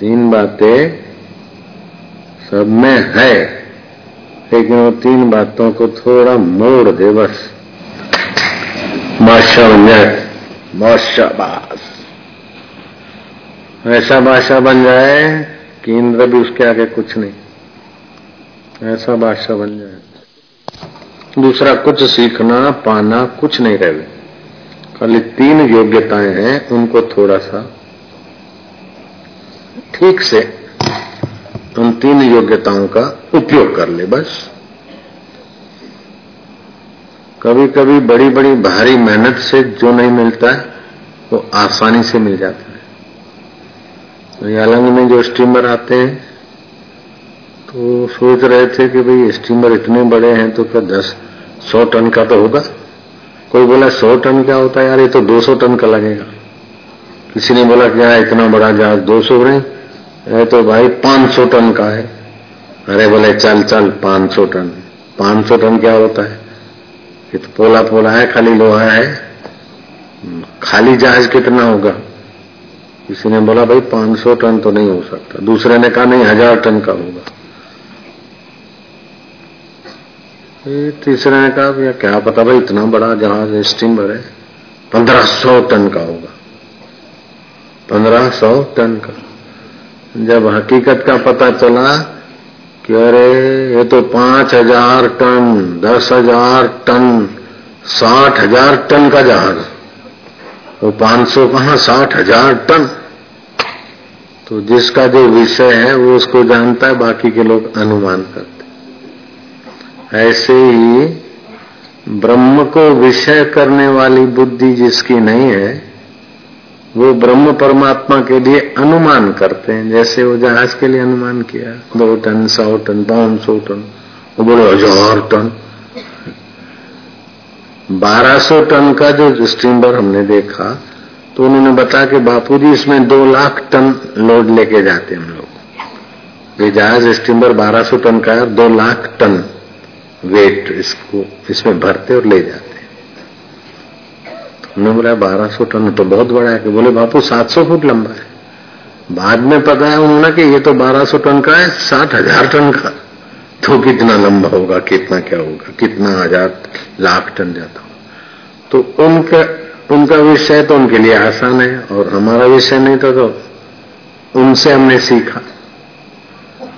तीन बातें सब में है, लेकिन वो तीन बातों को थोड़ा मोड़ दे बस। बास। ऐसा बादशाह बन जाए कि इंद्र भी उसके आगे कुछ नहीं। ऐसा बादशाह बन जाए। दूसरा, कुछ सीखना, पाना कुछ नहीं रहे खाली तीन योग्यताएँ हैं, उनको थोड़ा सा ठीक से उन तीन योग्यताओं का उपयोग कर ले, बस। कभी कभी बड़ी बड़ी भारी मेहनत से जो नहीं मिलता है, वो आसानी से मिल जाता है। तो यालंग में जो स्टीमर आते हैं तो सोच रहे थे कि भाई स्टीमर इतने बड़े हैं तो क्या दस, सौ टन का तो होगा? कोई बोला, सौ टन क्या होता है? यार, ये तो दो सौ टन का लगेगा। किसी ने बोला क्या इतना बड़ा जहाज़ दो सौ ये तो भाई पाँच सौ टन का है। अरे बोले, चल चल, पाँच सौ टन। पाँच सौ टन क्या होता है? ये तो पोला पोला है, खाली लोहा है। खाली जहाज़ कितना होगा? किसी ने बोला, भाई 500 टन तो नहीं हो सकता। दूसरे ने कहा, नहीं, हज़ार टन का होगा। तीसरे ने कहा, भैया, क्या पता भाई इतना बड़ा जहाज़ स्टीमर है? पंद्रह सौ टन का होगा। पंद्रह सौ टन का। जब हकीकत का पता चला कि अरे, ये तो पाँच हज़ार टन, दस हज़ार टन, साठ हज़ार टन का जहाज़। वो पाँच सौ कहा, साठ हज़ार टन? तो जिसका जो विषय है, वो उसको जानता है, बाकी के लोग अनुमान करते ऐसे ही ब्रह्म को विषय करने वाली बुद्धि जिसकी नहीं है वो ब्रह्म परमात्मा के लिए अनुमान करते हैं, जैसे वो जहाज़ के लिए अनुमान किया, दो टन, सौ टन, पाँच सौ टन, वो बोले, हज़ार टन। बारह सौ टन का जो स्टीमर हमने देखा तो उन्होंने बताया कि बापूजी इसमें दो लाख टन लोड लेके जाते हम लोग। ये जहाज़ स्टीमर बारह सौ टन का है दो लाख टन वेट इसको, इसमें भरते और ले जाते हमने बोला बारह सौ टन तो बहुत बड़ा है। कि बोले, बापू, सात सौ फुट लंबा है। बाद में पता है उन्होंने कि ये तो बारह सौ टन का है, साठ हज़ार टन का। तो कितना लंबा होगा, कितना क्या होगा, कितना हज़ार, लाख टन जाता होगा। तो उनका उनका विषय तो उनके लिए आसान है, और हमारा विषय नहीं था तो उनसे हमने सीखा।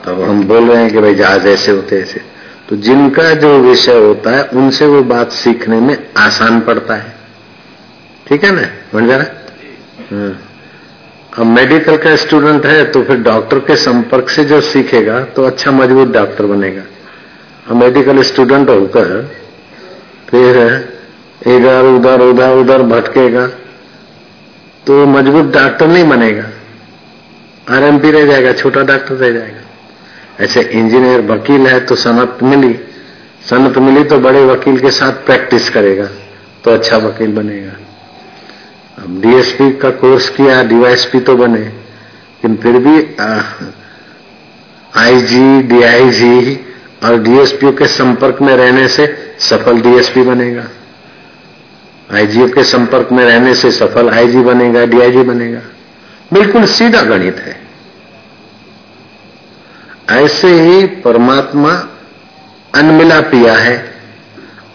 तब हम बोल रहे हैं कि भाई, जहाज़ ऐसे होते, ऐसे। तो जिनका जो विषय होता है, उनसे वो बात सीखने में आसान पड़ता है। ठीक है ना? बन जा रहा हाँ। अब मेडिकल का स्टूडेंट है तो फिर डॉक्टर के संपर्क से जो सीखेगा तो अच्छा मज़बूत डॉक्टर बनेगा। अब मेडिकल स्टूडेंट होकर, फिर इधर, उधर उधर उधर भटकेगा तो मज़बूत डॉक्टर नहीं बनेगा। आरएमपी रह जाएगा, छोटा डॉक्टर रह जाएगा। ऐसे इंजीनियर वकील है तो सनत मिली। सनत मिली तो बड़े वकील के साथ प्रैक्टिस करेगा तो अच्छा वकील बनेगा। अब डीएसपी का कोर्स किया डीवाईएसपी तो बने, लेकिन फिर भी आईजी डीआईजी और डीएसपी के संपर्क में रहने से सफल डीएसपी बनेगा। आईजी के संपर्क में रहने से सफल आईजी बनेगा डीआईजी बनेगा। बिल्कुल सीधा गणित है। ऐसे ही परमात्मा अनमिला पिया है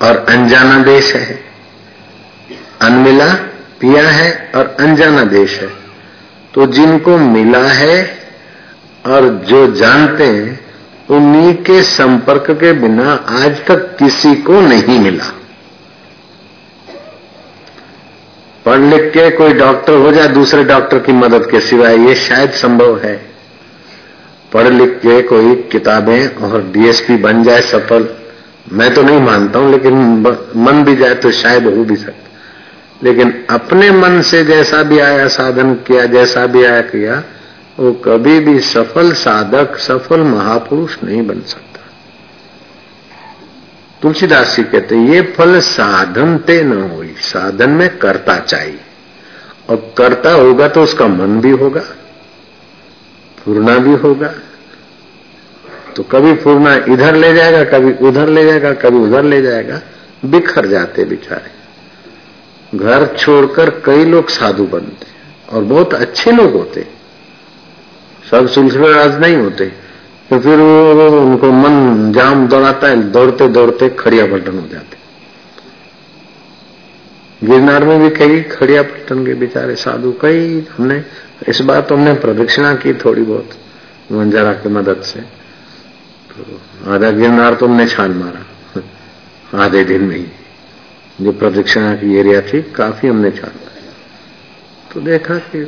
और अनजाना देश है। अनमिला पिया है और अनजाना देश है। तो जिनको मिला है और जो जानते हैं, उन्हीं के संपर्क के बिना आज तक किसी को नहीं मिला। पढ़ लिख के कोई डॉक्टर हो जाए, दूसरे डॉक्टर की मदद के सिवाय ये शायद संभव है। पढ़ लिख के कोई किताबें और डीएसपी बन जाए सफल, मैं तो नहीं मानता हूँ, लेकिन मन भी जाए तो शायद हो भी सकता। लेकिन अपने मन से जैसा भी आया, साधन किया, जैसा भी आया किया, वो कभी भी सफल साधक, सफल महापुरुष नहीं बन सकता। तुलसीदास जी कहते ये फल साधन ते न हो साधन में करता चाहिए। और करता होगा तो उसका मन भी होगा, फूरना भी होगा। तो कभी फूरना इधर ले जाएगा, कभी उधर ले जाएगा, कभी उधर ले जाएगा, बिखर जाते बेचारे। घर छोड़कर कई लोग साधु बनते और बहुत अच्छे लोग होते सब सिलसिले राज नहीं होते। तो फिर वो उनको मन जाम दौड़ाता है, दौड़ते दौड़ते खड़िया पलटन हो जाते गिरनार में भी कई खड़िया पलटन के बेचारे साधु, कई हमने, इस बार तो हमने प्रदक्षिणा की थोड़ी बहुत मंजरा की मदद से। तो आधा गिरनार तो हमने छान मारा, आधे दिन में ही। जो प्रदक्षिणा की एरिया थी, काफ़ी हमने छान तो देखा कि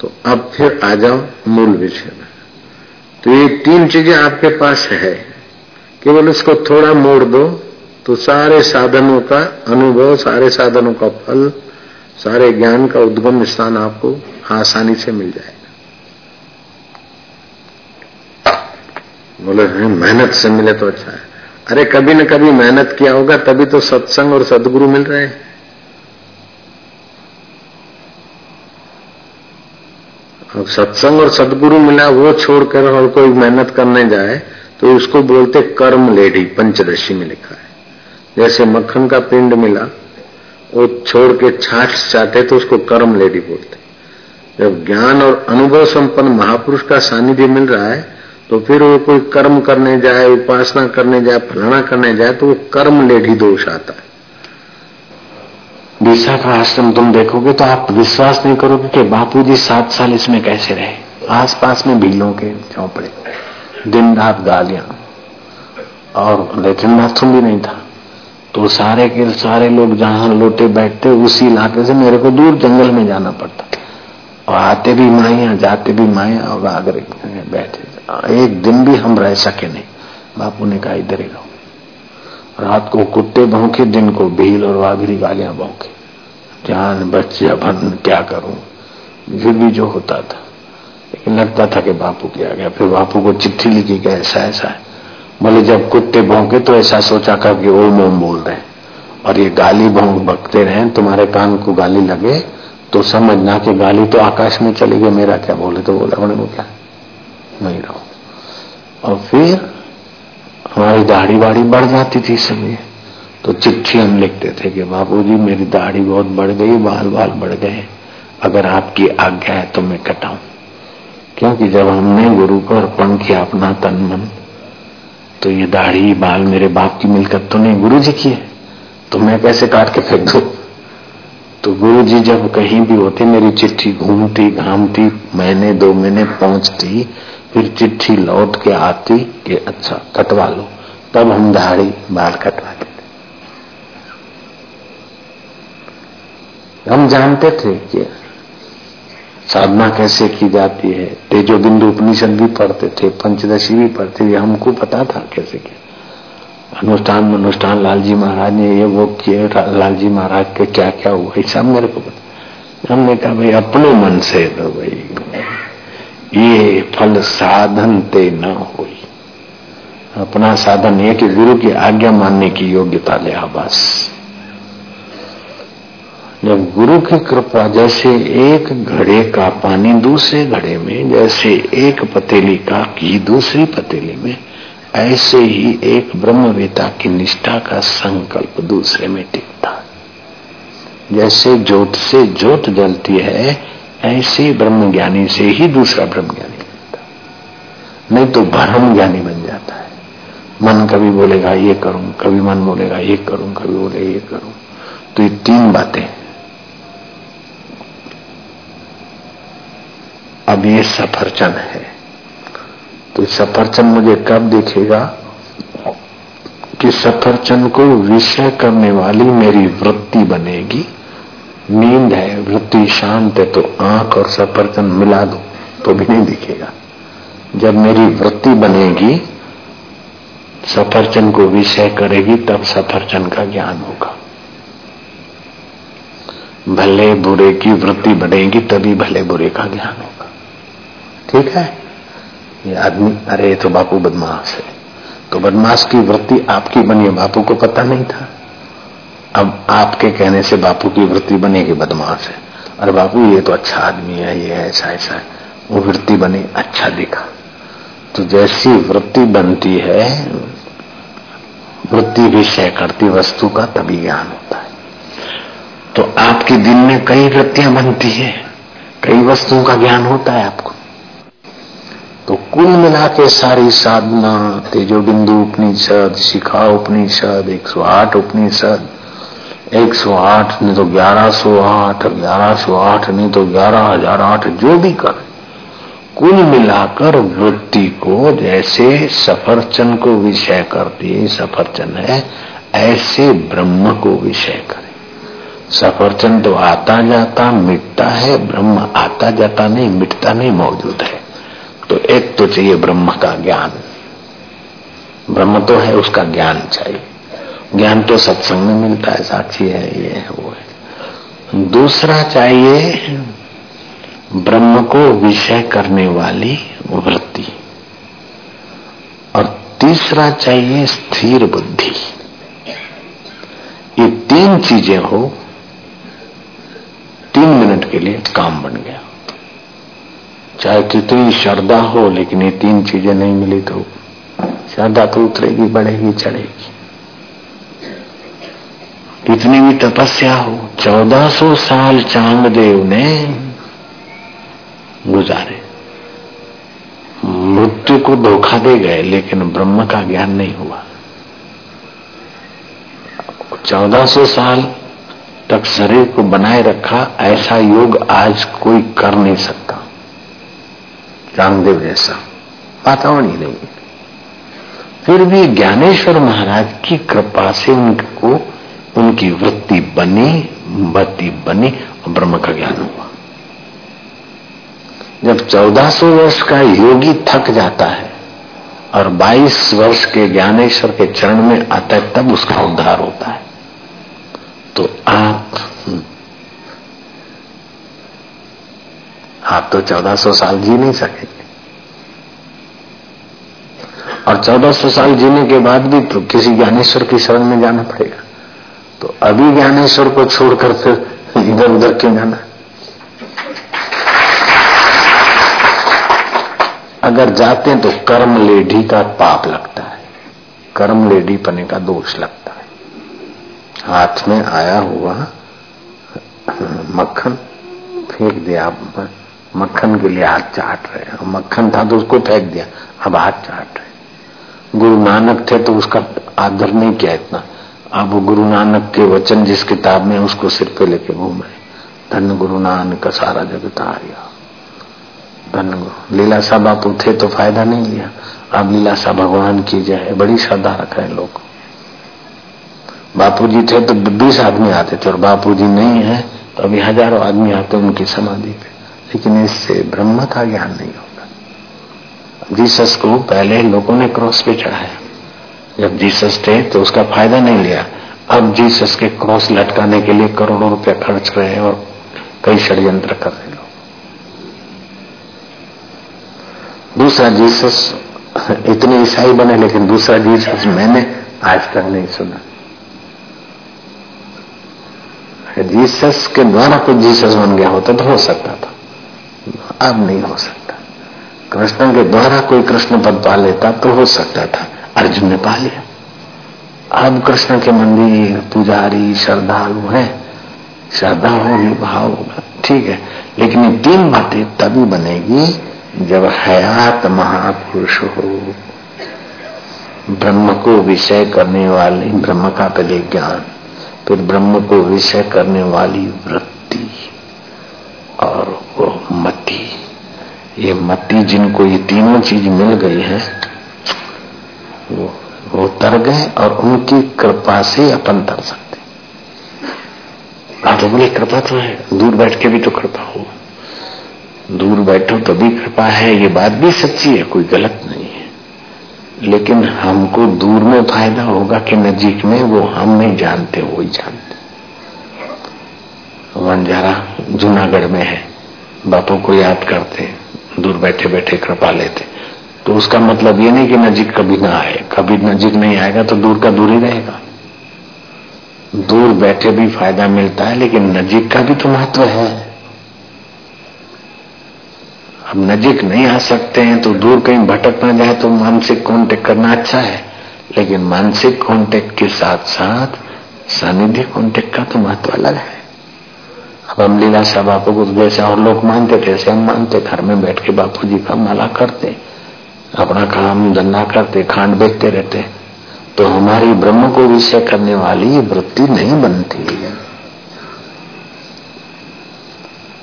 तो अब फिर आ जाओ मूल विषय में। तो ये तीन चीज़ें आपके पास है। केवल इसको थोड़ा मोड़ दो तो सारे साधनों का अनुभव, सारे साधनों का फल, सारे ज्ञान का उद्गम स्थान आपको आसानी से मिल जाएगा। बोले मेहनत से मिले तो अच्छा है। अरे कभी न कभी मेहनत किया होगा, तभी तो सत्संग और सदगुरु मिल रहे हैं। अब सत्संग और सदगुरु मिला, वो छोड़कर और कोई मेहनत करने जाए तो उसको बोलते कर्म लेडी, पंचदशी में लिखा है। जैसे मक्खन का पिंड मिला, वो छोड़ के छाछ चाटे तो उसको कर्म लेडी बोलते। जब ज्ञान और अनुभव संपन्न महापुरुष का सानिध्य मिल रहा है तो फिर वो कोई कर्म करने जाए, उपासना करने जाए, फलाना करने जाए तो वो कर्म लेढ़ी दोष आता है। दिशा का आश्रम तुम देखोगे तो आप विश्वास नहीं करोगे कि बापू जी सात साल इसमें कैसे रहे। आस पास में भीलों के चौपड़े दिन रात गालियाँ। और लेकिन बाथरूम भी नहीं था। तो सारे के सारे लोग जहाँ लोटे बैठते, उसी इलाके से मेरे को दूर जंगल में जाना पड़ता। और आते भी माइया, जाते भी माया और आगरे बैठे। एक दिन भी हम रह सके नहीं। बापू ने कहा, इधर ही रहो। रात को कुत्ते भौंके, दिन को भील और वाघरी गालियाँ भौंके। जान, बच्चे अपन क्या करूँ? फिर भी जो होता था। लेकिन लगता था कि बापू क्या गया। फिर बापू को चिट्ठी लिखी कि ऐसा ऐसा है। बोले जब कुत्ते भौंके तो ऐसा सोचा कर कि ओम ओम बोल रहे हैं। और ये गाली भौंक बकते रहे तुम्हारे कान को गाली लगे तो समझना कि गाली तो आकाश में चली गई, मेरा क्या बोले तो बोला? उन्होंने क्या? नहीं रहो। और फिर हमारी दाढ़ी वाड़ी बढ़ जाती थी समय। तो चिट्ठी हम लिखते थे कि बाबूजी, मेरी दाढ़ी बहुत बढ़ गई बाल बाल बढ़ गए। अगर आपकी आज्ञा है तो मैं कटाऊं। क्योंकि जब हमने गुरु को अर्पण किया अपना तन मन तो ये दाढ़ी, बाल मेरे बाप की मिलकत तो नहीं गुरु जी की है। तो मैं कैसे काट के फेंक दू? तो गुरु जी जब कहीं भी होते, मेरी चिट्ठी घूमती, घामती, महीने, दो महीने पहुँचती फिर चिट्ठी लौट के आती कि अच्छा कटवा लो। तब हम दाढ़ी बाल कटवा देते। हम जानते थे कि साधना कैसे की जाती है। तेजो बिंदु उपनिषद भी पढ़ते थे, पंचदशी भी पढ़ते थे। हमको पता था कैसे क्या। अनुष्ठान अनुष्ठान लालजी महाराज ने ये वो किए, लालजी महाराज के क्या क्या हुआ सब मेरे को पता। हमने कहा, भाई, अपने मन से तो भाई। ये फल साधन ते न हो अपना साधन ये कि गुरु की आज्ञा मानने की योग्यता ले बस। जब गुरु की कृपा जैसे एक घड़े का पानी दूसरे घड़े में, जैसे एक पतेली का घी दूसरी पतेली में, ऐसे ही एक ब्रह्मवेता की निष्ठा का संकल्प दूसरे में टिकता। जैसे ज्योत से ज्योत जलती है ऐसे ब्रह्म ज्ञानी से ही दूसरा ब्रह्म ज्ञानी बनता नहीं तो भ्रम ज्ञानी बन जाता है। मन कभी बोलेगा, ये करूँ। कभी मन बोलेगा, ये करूँ। कभी बोले, ये करूँ। तो ये तीन बातें अब ये सफरचन है। तो सफरचन मुझे कब दिखेगा? कि सफरचन को विषय करने वाली मेरी वृत्ति बनेगी। नींद है, वृत्ति शांत है तो आँख और सफरचन मिला दो तो भी नहीं दिखेगा। जब मेरी वृत्ति बनेगी सफरचन को विषय करेगी, तब सफरचन का ज्ञान होगा। भले बुरे की वृत्ति बनेगी, तभी भले बुरे का ज्ञान होगा। ठीक है? ये आदमी, अरे तो बापू बदमाश है। तो बदमाश की वृत्ति आपकी बनी है, बापू को पता नहीं था। अब आपके कहने से बापू की वृत्ति बनेगी बदमाश है। अरे बापू, ये तो अच्छा आदमी है, ये ऐसा ऐसा है। वो वृत्ति बनी अच्छा दिखा। तो जैसी वृत्ति बनती है, वृत्ति विषय करती वस्तु का तभी ज्ञान होता है। तो आपके दिन में कई वृत्तियाँ बनती है, कई वस्तुओं का ज्ञान होता है आपको। तो कुल मिला के सारी साधना तेजो बिंदु उपनिषद, शिखा उपनिषद, एक सौ आठ उपनिषद एक सौ आठ, नहीं तो ग्यारह सौ आठ, ग्यारह सौ आठ, नहीं तो ग्यारह हज़ार आठ, जो भी कर। कुल मिलाकर वृत्ति को जैसे सफरचन को विषय करती है सफरचन है, ऐसे ब्रह्म को विषय करे। सफरचंद तो आता जाता, मिटता है, ब्रह्म आता जाता नहीं, मिटता नहीं, मौजूद है। तो एक तो चाहिए ब्रह्म का ज्ञान। ब्रह्म तो है, उसका ज्ञान चाहिए। ज्ञान तो सत्संग में मिलता है साक्षी है, ये है, वो है। दूसरा चाहिए ब्रह्म को विषय करने वाली वृत्ति। और तीसरा चाहिए स्थिर बुद्धि। ये तीन चीज़ें हो, तीन मिनट के लिए काम बन गया। चाहे कितनी श्रद्धा हो, लेकिन ये तीन चीज़ें नहीं मिली तो श्रद्धा तो उतरेगी, बढ़ेगी, चढ़ेगी। कितनी भी तपस्या हो, चौदह सौ साल चांददेव ने गुजारे। मृत्यु को धोखा दे गए, लेकिन ब्रह्म का ज्ञान नहीं हुआ। चौदह सौ साल तक शरीर को बनाए रखा, ऐसा योग आज कोई कर नहीं सकता। रामदेव जैसा वातावरण ही नहीं। फिर भी ज्ञानेश्वर महाराज की कृपा से उनको उनकी वृत्ति बनी, बत्ती बनी और ब्रह्म का ज्ञान हुआ। जब 1400 वर्ष का योगी थक जाता है और 22 वर्ष के ज्ञानेश्वर के चरण में आता है, तब उसका उद्धार होता है। तो आप आप तो 1400 साल जी नहीं सकेंगे। और 1400 साल जीने के बाद भी तो किसी ज्ञानेश्वर की शरण में जाना पड़ेगा। तो अभी ज्ञानेश्वर को छोड़कर फिर इधर उधर क्यों जाना? अगर जाते हैं तो कर्म लेढ़ी का पाप लगता है। कर्म लेढ़ी पने का दोष लगता है। हाथ में आया हुआ मक्खन फेंक दिया मक्खन के लिए हाथ चाट रहे और मक्खन था तो उसको फेंक दिया। अब हाथ चाट रहे गुरु नानक थे तो उसका आदर नहीं किया इतना। अब गुरु नानक के वचन जिस किताब में उसको सिर पे लेके घूमे धन गुरु नानक का सारा जगत आया धन गुरु। लीलासा बापू थे तो फ़ायदा नहीं लिया। अब लीलासा भगवान की जय। बड़ी श्रद्धा रखे लोग। बापू जी थे तो बीस आदमी आते थे और बापू जी नहीं है तो अभी हज़ारों आदमी आते उनकी समाधि पे। लेकिन इससे ब्रह्म का ज्ञान नहीं होगा। जीसस को पहले लोगों ने क्रॉस पे चढ़ाया। जब जीसस थे तो उसका फ़ायदा नहीं लिया। अब जीसस के क्रॉस लटकाने के लिए करोड़ों रुपया खर्च रहे हैं और कई षड्यंत्र कर रहे लोग। दूसरा जीसस, इतने ईसाई बने, लेकिन दूसरा जीसस मैंने आज तक नहीं सुना। जीसस के द्वारा कुछ जीसस बन गया होता तो हो सकता था। अब नहीं हो सकता। कृष्ण के द्वारा कोई कृष्ण पद पा लेता तो हो सकता था। अर्जुन ने पा लिया अब कृष्ण के मंदिर, पुजारी, श्रद्धालु है। श्रद्धा होगी भाव होगा, ठीक है। लेकिन ये तीन बातें तभी बनेगी जब हयात महापुरुष हो। ब्रह्म को विषय करने वाले, ब्रह्म का पहले ज्ञान, फिर ब्रह्म को विषय करने वाली वृत्ति और वो मति। ये मति जिनको ये तीनों चीज़ मिल गई है वो वो तर गए और उनकी कृपा से अपन तर सकते तो बोले कृपा तो है। दूर बैठ के भी तो कृपा हो। दूर बैठो तो भी कृपा है। ये बात भी सच्ची है, कोई गलत नहीं है। लेकिन हमको दूर में फ़ायदा होगा कि नजीक में, वो हम नहीं जानते, वो ही जानते। वंजारा जूनागढ़ में है। बापू को याद करते दूर बैठे बैठे कृपा लेते तो उसका मतलब ये नहीं कि नजीक कभी ना आए। कभी नजीक नहीं आएगा तो दूर का दूर ही रहेगा। दूर बैठे भी फ़ायदा मिलता है, लेकिन नजीक का भी तो महत्व है। अब नजीक नहीं आ सकते हैं तो दूर कहीं भटक ना जाए तो मानसिक कांटेक्ट करना अच्छा है। लेकिन मानसिक कांटेक्ट के साथ साथ सानिध्य कांटेक्ट का तो महत्व अलग है। अब हम लीला साहब बापू को जैसे और लोग मानते थे, ऐसे हम मानते, घर में बैठ के बापू जी का माला करते। अपना काम धंधा करते, खांड बेचते रहते तो हमारी ब्रह्म को विषय करने वाली वृत्ति नहीं बनती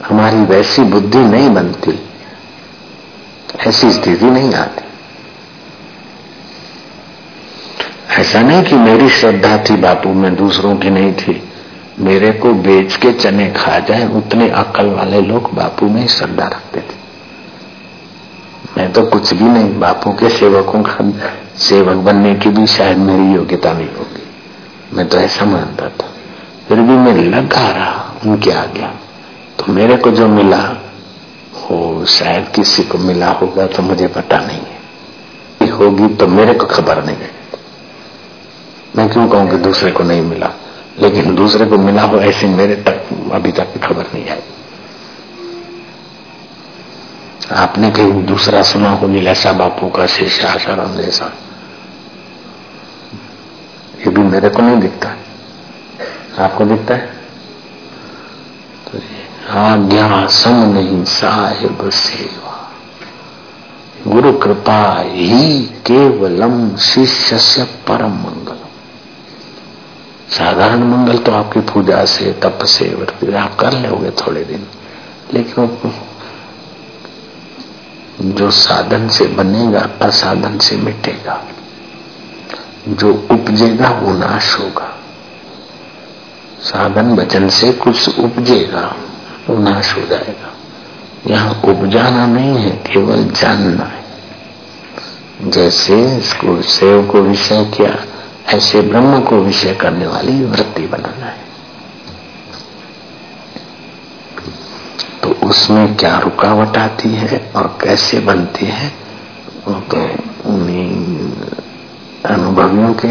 हमारी वैसी बुद्धि नहीं बनती, ऐसी स्थिति नहीं आती। ऐसा नहीं कि मेरी श्रद्धा थी बापू, में दूसरों की नहीं थी। मेरे को बेच के चने खा जाए, उतने अकल वाले लोग बापू में ही श्रद्धा रखते थे। मैं तो कुछ भी नहीं, बापू के सेवकों का सेवक बनने की भी शायद मेरी योग्यता नहीं होगी। मैं तो ऐसा मानता था। फिर भी मैं लगा रहा उनके आज्ञा। तो मेरे को जो मिला वो शायद किसी को मिला होगा तो मुझे पता नहीं है। होगी तो मेरे को खबर नहीं है। मैं क्यों कहूँ कि दूसरे को नहीं मिला? लेकिन दूसरे को मिला हो ऐसे मेरे तक अभी तक खबर नहीं आई आपने कहीं दूसरा सुना हो नीलाशा बापू का शिष्य आशाराम जैसा। ये भी मेरे को नहीं दिखता। आपको दिखता है? तो आज्ञा सम नहीं साहेब सेवा। गुरु कृपा ही केवलम शिष्य से परम मंगल। साधारण मंगल तो आपकी पूजा से, तप से वृत्ति आप कर लोगे थोड़े दिन। लेकिन जो साधन से बनेगा, असाधन से मिटेगा। जो उपजेगा, वो नाश होगा। साधन वचन से कुछ उपजेगा, वो नाश हो जाएगा। यहाँ उपजाना नहीं है, केवल जानना है। जैसे इसको, सेव को विषय किया, ऐसे ब्रह्म को विषय करने वाली वृत्ति बनाना है। उसमें क्या रुकावट आती है और कैसे बनती है, वो तो उन्हीं अनुभवियों के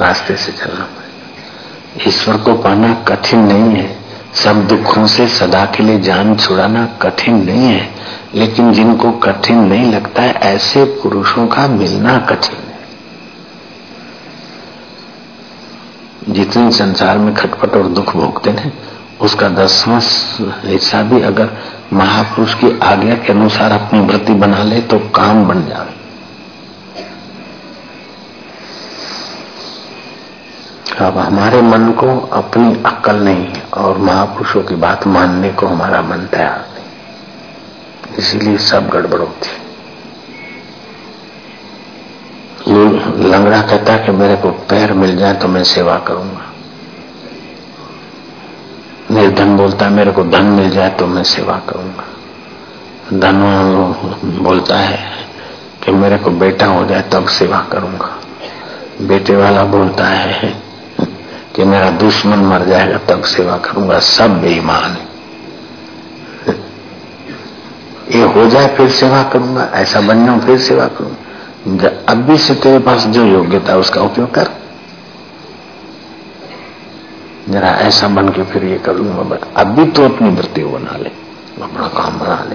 रास्ते से चलना पड़ेगा। ईश्वर को पाना कठिन नहीं है। सब दुखों से सदा के लिए जान छुड़ाना कठिन नहीं है। लेकिन जिनको कठिन नहीं लगता है, ऐसे पुरुषों का मिलना कठिन है। जितने संसार में खटपट और दुख भोगते हैं उसका दसवां हिस्सा भी अगर महापुरुष की आज्ञा के अनुसार अपनी वृत्ति बना ले तो काम बन जाए। अब हमारे मन को अपनी अक्ल नहीं और महापुरुषों की बात मानने को हमारा मन तैयार नहीं। इसीलिए सब गड़बड़ होती लंगड़ा कहता है कि मेरे को पैर मिल जाए तो मैं सेवा करूँगा। निर्धन बोलता है, मेरे को धन मिल जाए तो मैं सेवा करूँगा। धन बोलता है कि मेरे को बेटा हो जाए तब सेवा करूँगा। बेटे वाला बोलता है कि मेरा दुश्मन मर जाएगा तब सेवा करूँगा। सब बेईमान ये हो जाए फिर सेवा करूँगा, ऐसा बन जाऊँ फिर सेवा करूँगा। अब भी से तेरे पास जो योग्यता उसका उपयोग कर। जरा ऐसा बन के फिर ये कर लूँगा बट अभी तो अपनी वृत्ति बना ले अपना काम बना ले।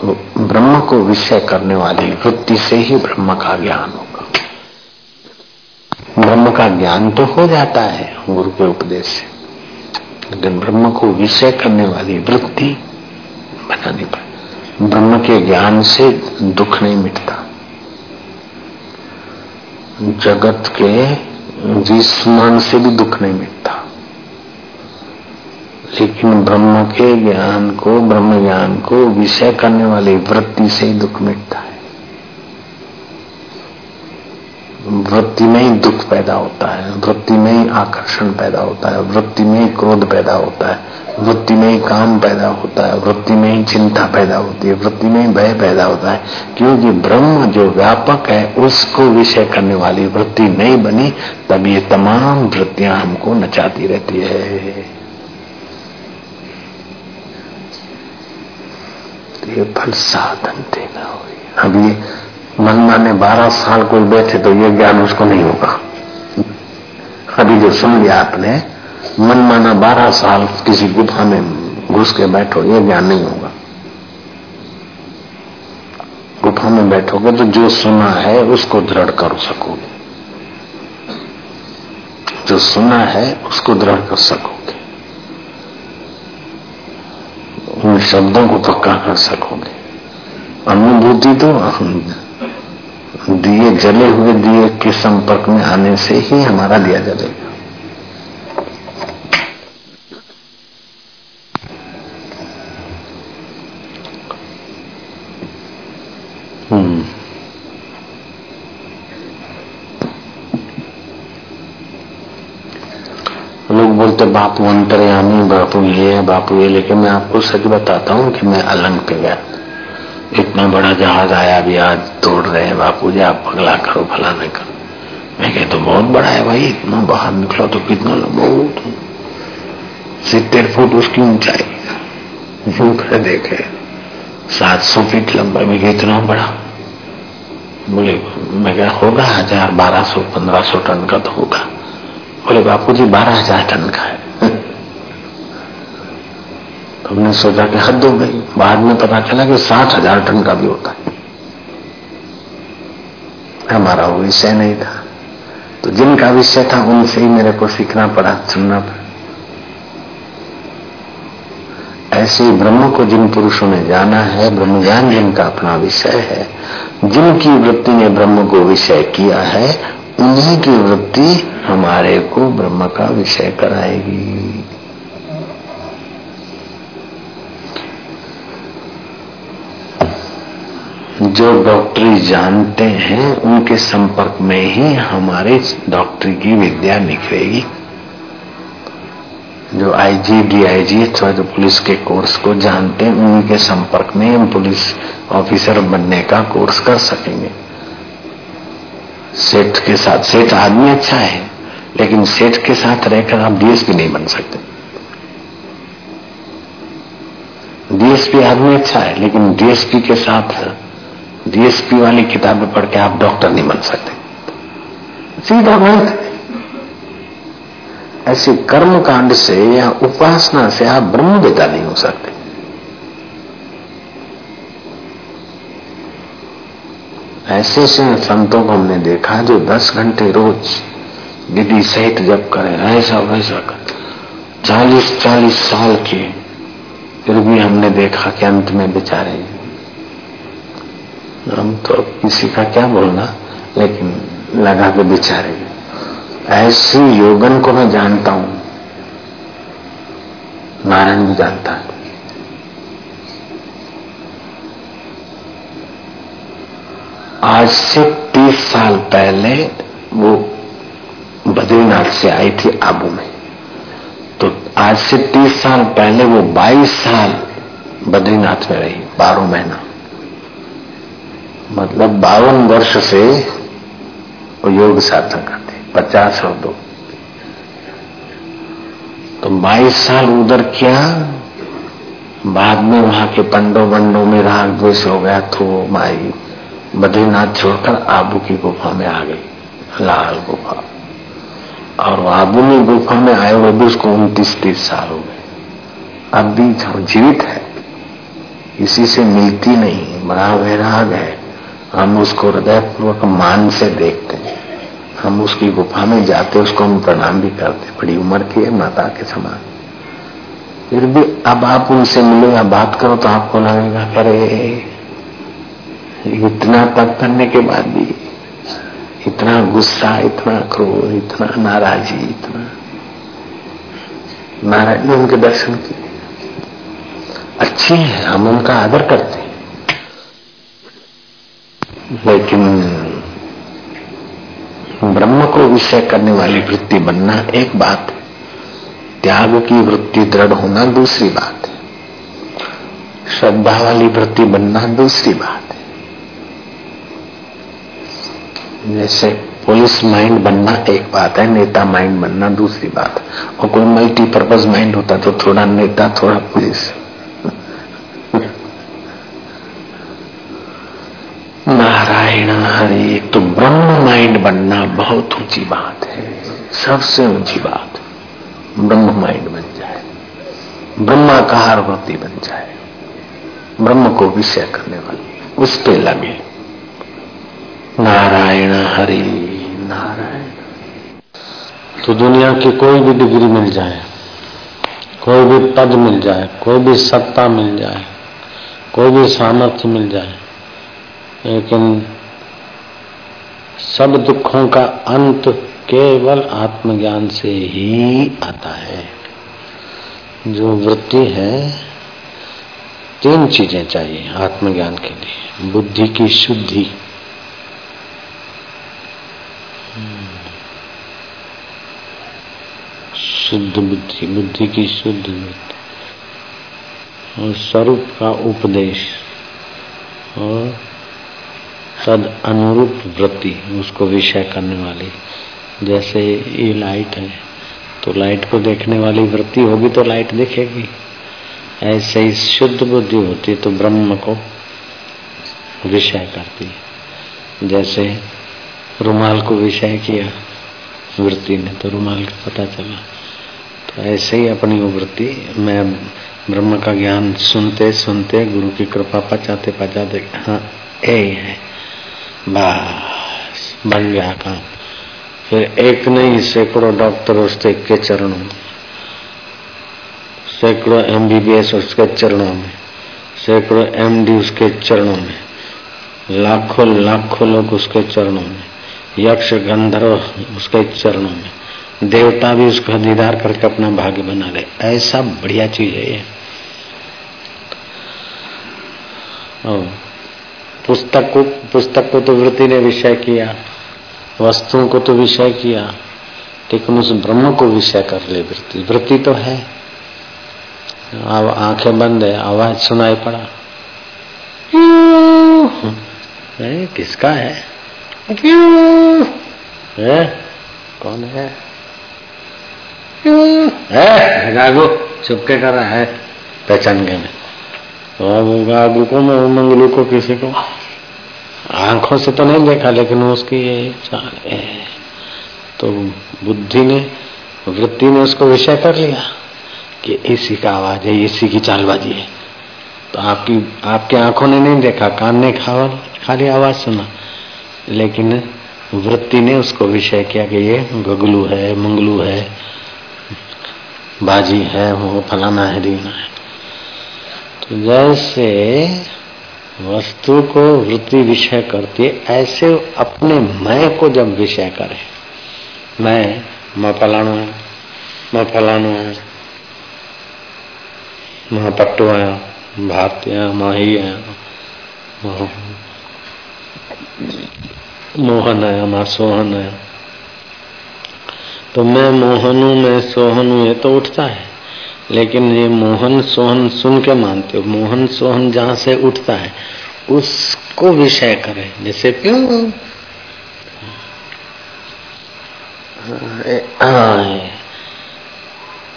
तो ब्रह्म को विषय करने वाली वृत्ति से ही ब्रह्म का ज्ञान होगा। ब्रह्म का ज्ञान तो हो जाता है गुरु के उपदेश से, लेकिन ब्रह्म को विषय करने वाली वृत्ति बनानी पड़े ब्रह्म के ज्ञान से दुख नहीं मिटता। जगत के विस्मरण से भी दुख नहीं मिटता। लेकिन ब्रह्म के ज्ञान को, ब्रह्म ज्ञान को विषय करने वाली वृत्ति से ही दुख मिटता है। वृत्ति में ही दुख पैदा होता है, वृत्ति में ही आकर्षण पैदा होता है, वृत्ति में ही क्रोध पैदा होता है, वृत्ति में ही काम पैदा होता है, वृत्ति में ही चिंता पैदा होती है, वृत्ति में ही भय पैदा होता है, क्योंकि ब्रह्म जो व्यापक है, उसको विषय करने वाली वृत्ति नहीं बनी, तब ये तमाम वृत्तियाँ हमको नचाती रहती है। तो ये फल साधन देना हुई अब ये मन माने बारह साल कोई बैठे तो ये ज्ञान उसको नहीं होगा। अभी जो सुन लिया आपने मन माना बारह साल किसी गुफा में घुस के बैठो, ये ज्ञान नहीं होगा। गुफा में बैठोगे तो जो सुना है उसको दृढ़ कर सकोगे। जो सुना है उसको दृढ़ कर सकोगे। उन शब्दों को पक्का कर सकोगे। अनुभूति तो दिए, जले हुए दिए के संपर्क में आने से ही हमारा दिया जलेगा। हम्म। लोग बोलते, बापू अंतर्यामी बापू ये है बापू ये, लेकिन मैं आपको सच बताता हूँ कि मैं अलंग पे गया। इतना बड़ा जहाज़ आया भी आज तोड़ रहे हैं बापू जी, आप पगला करो, फलाने करो। मैं कहता तो बहुत बड़ा है भाई, इतना बाहर निकला तो कितना बहुत सितर फुट उसकी ऊंचाई है। देखे, सात सौ फीट लंबा मैं इतना बड़ा? बोले, मैं क्या होगा हज़ार बारह सौ, पंद्रह सौ टन का तो होगा। बोले, बापू जी, बारह हज़ार टन का है। तो हमने सोचा कि हद हो गई। बाद में पता चला कि साठ हज़ार टन का भी होता है। हमारा वो विषय नहीं था। तो जिनका विषय था, उनसे ही मेरे को सीखना पड़ा, सुनना पड़ा। ऐसे ही ब्रह्म को जिन पुरुषों ने जाना है ब्रह्म ज्ञान जिनका अपना विषय है, जिनकी वृत्ति ने ब्रह्म को विषय किया है, उन्हीं की वृत्ति हमारे को ब्रह्म का विषय कराएगी। जो डॉक्टरी जानते हैं, उनके संपर्क में ही हमारे डॉक्टरी की विद्या निखरेगी। जो आईजी डीआईजी अथवा जो पुलिस के कोर्स को जानते हैं, उनके संपर्क में हम पुलिस ऑफिसर बनने का कोर्स कर सकेंगे। सेठ के साथ, सेठ आदमी अच्छा है, लेकिन सेठ के साथ रहकर आप डीएसपी नहीं बन सकते। डीएसपी आदमी अच्छा है, लेकिन डीएसपी के साथ डीएसपी वाली किताबें पढ़ के आप डॉक्टर नहीं बन सकते। सीधा गलत। ऐसे कर्म कांड से या उपासना से आप ब्रह्मवेता नहीं हो सकते। ऐसे से संतों को हमने देखा जो दस घंटे रोज विधि सहित जब करें, ऐसा वैसा कर। चालीस चालीस साल के फिर भी हमने देखा कि अंत में बेचारे हम तो किसी का क्या बोलना? लेकिन लगा के बेचारे। ऐसी योगन को मैं जानता हूँ। नारायण भी जानता है। आज से तीस साल पहले वो बद्रीनाथ से आई थी आबू में। तो आज से तीस साल पहले वो बाईस साल बद्रीनाथ में रही, बारह महीना। मतलब बावन वर्ष से वो योग साधना करते पचास और दो। तो बाईस साल उधर किया, बाद में वहाँ के पंडो बंडो में राग द्वेष हो गया तो माई बद्रीनाथ छोड़कर आबू की गुफा में आ गई, लाल गुफा। और आबू में गुफा में आए हुए भी उसको उनतीस तीस साल हो गए। अब भी जीवित है इसी से मिलती नहीं, बड़ा वैराग है। हम उसको हृदय पूर्वक मान से देखते हैं। हम उसकी गुफा में जाते, उसको हम प्रणाम भी करते बड़ी उम्र की है, माता के समान। फिर भी अब आप उनसे मिलो या बात करो तो आपको लगेगा अरे इतना तप करने के बाद भी इतना गुस्सा, इतना क्रोध, इतना नाराजी, इतना। नारायण ने उनके दर्शन किए। अच्छी है, हम उनका आदर करते हैं। लेकिन ब्रह्म को विषय करने वाली वृत्ति बनना एक बात है। त्याग की वृत्ति दृढ़ होना दूसरी बात है। श्रद्धा वाली वृत्ति बनना दूसरी बात है। जैसे पुलिस माइंड बनना एक बात है, नेता माइंड बनना दूसरी बात और कोई मल्टीपर्पज माइंड होता तो थोड़ा नेता, थोड़ा पुलिस। नारायण हरि तो ब्रह्म माइंड बनना बहुत ऊँची बात है। सबसे ऊँची बात ब्रह्म माइंड बन जाए। ब्रह्माकार वृत्ति बन जाए। ब्रह्म को विषय करने वाली उस पे लगे। नारायण हरि, नारायण तो दुनिया की कोई भी डिग्री मिल जाए, कोई भी पद मिल जाए, कोई भी सत्ता मिल जाए, कोई भी सामर्थ्य मिल जाए लेकिन सब दुखों का अंत केवल आत्मज्ञान से ही आता है। जो वृत्ति है, तीन चीज़ें चाहिए आत्मज्ञान के लिए। बुद्धि की शुद्धि। शुद्ध बुद्धि बुद्धि की शुद्ध बुद्धि और स्वरूप का उपदेश। और तद अनुरूप वृत्ति उसको विषय करने वाली। जैसे ये लाइट है तो लाइट को देखने वाली वृत्ति होगी तो लाइट दिखेगी। ऐसे ही शुद्ध बुद्धि होती तो ब्रह्म को विषय करती। है जैसे रुमाल को विषय किया वृत्ति ने तो रुमाल का पता चला। तो ऐसे ही अपनी वो वृत्ति मैं ब्रह्म का ज्ञान सुनते सुनते गुरु की कृपा पचाते पचाते हाँ यही है। बस, बन गया काम। फिर एक नहीं, सैकड़ों डॉक्टर उसके के चरणों में। सैकड़ों एमबीबीएस उसके चरणों में। सैकड़ों एमडी उसके चरणों में। लाखों लाखों लोग उसके चरणों में। यक्ष, गंधर्व उसके चरणों में। देवता भी उसका दीदार करके अपना भाग्य बना ले। ऐसा बढ़िया चीज़ है ये। पुस्तक को पुस्तक को तो वृत्ति ने विषय किया वस्तुओं को तो विषय किया लेकिन उस ब्रह्म को विषय कर ले वृत्ति। वृत्ति तो है। अब आँखें बंद है आवाज़ सुनाई पड़ा। किसका है? क्यों है? कौन है? है? गागो चुपके कर रहा है। पहचान में तो को मंगलू को किसी को आँखों से तो नहीं देखा, लेकिन उसकी ये चाल है। तो बुद्धि ने, वृत्ति ने उसको विषय कर लिया कि इसी का आवाज़ है, इसी की चालबाजी है। तो आपकी आपकी आँखों ने नहीं देखा, कान ने खाली आवाज़ सुना। लेकिन वृत्ति ने उसको विषय किया कि ये गगलू है, मंगलू है, बाजी है, वो फलाना है दीना है। तो जैसे वस्तु को वृत्ति विषय करती है, ऐसे अपने मैं को जब विषय करे, मैं मैं फलाणो है, मैं फलाणो है माँ पट्टू आया भारतीय माही है मोहन है, माँ सोहन है तो मैं मोहन हूँ मैं सोहन हूँ ये तो उठता है। लेकिन ये मोहन सोहन सुन के मानते हो मोहन सोहन जहाँ से उठता है उसको विषय करे जैसे क्यों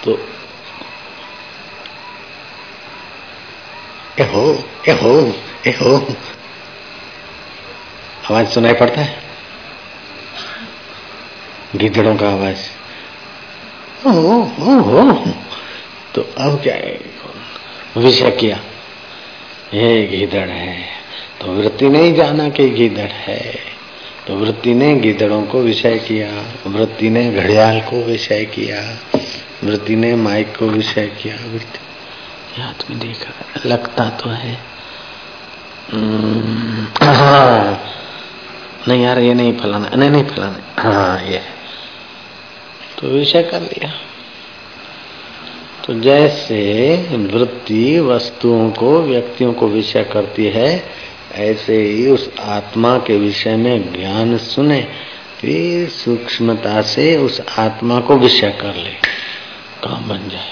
तो ए हो ए हो ए हो। आवाज़ सुनाई पड़ता है? गिदड़ों का आवाज़। ओ, ओ, ओ, तो अब क्या है? विषय किया। ये गिदड़ है। तो वृत्ति नहीं जाना कि गिदड़ है। तो वृत्ति ने गिदड़ों को विषय किया। वृत्ति ने घड़ियाल को विषय किया। वृत्ति ने माइक को विषय किया। वृत्ति याद में देखा लगता तो है। हम्म, हाँ। नहीं यार ये नहीं फलाना नहीं नहीं फलाना। हाँ ये तो विषय कर लिया। तो जैसे वृत्ति वस्तुओं को, व्यक्तियों को विषय करती है, ऐसे ही उस आत्मा के विषय में ज्ञान सुने, फिर सूक्ष्मता से उस आत्मा को विषय कर ले, काम बन जाए।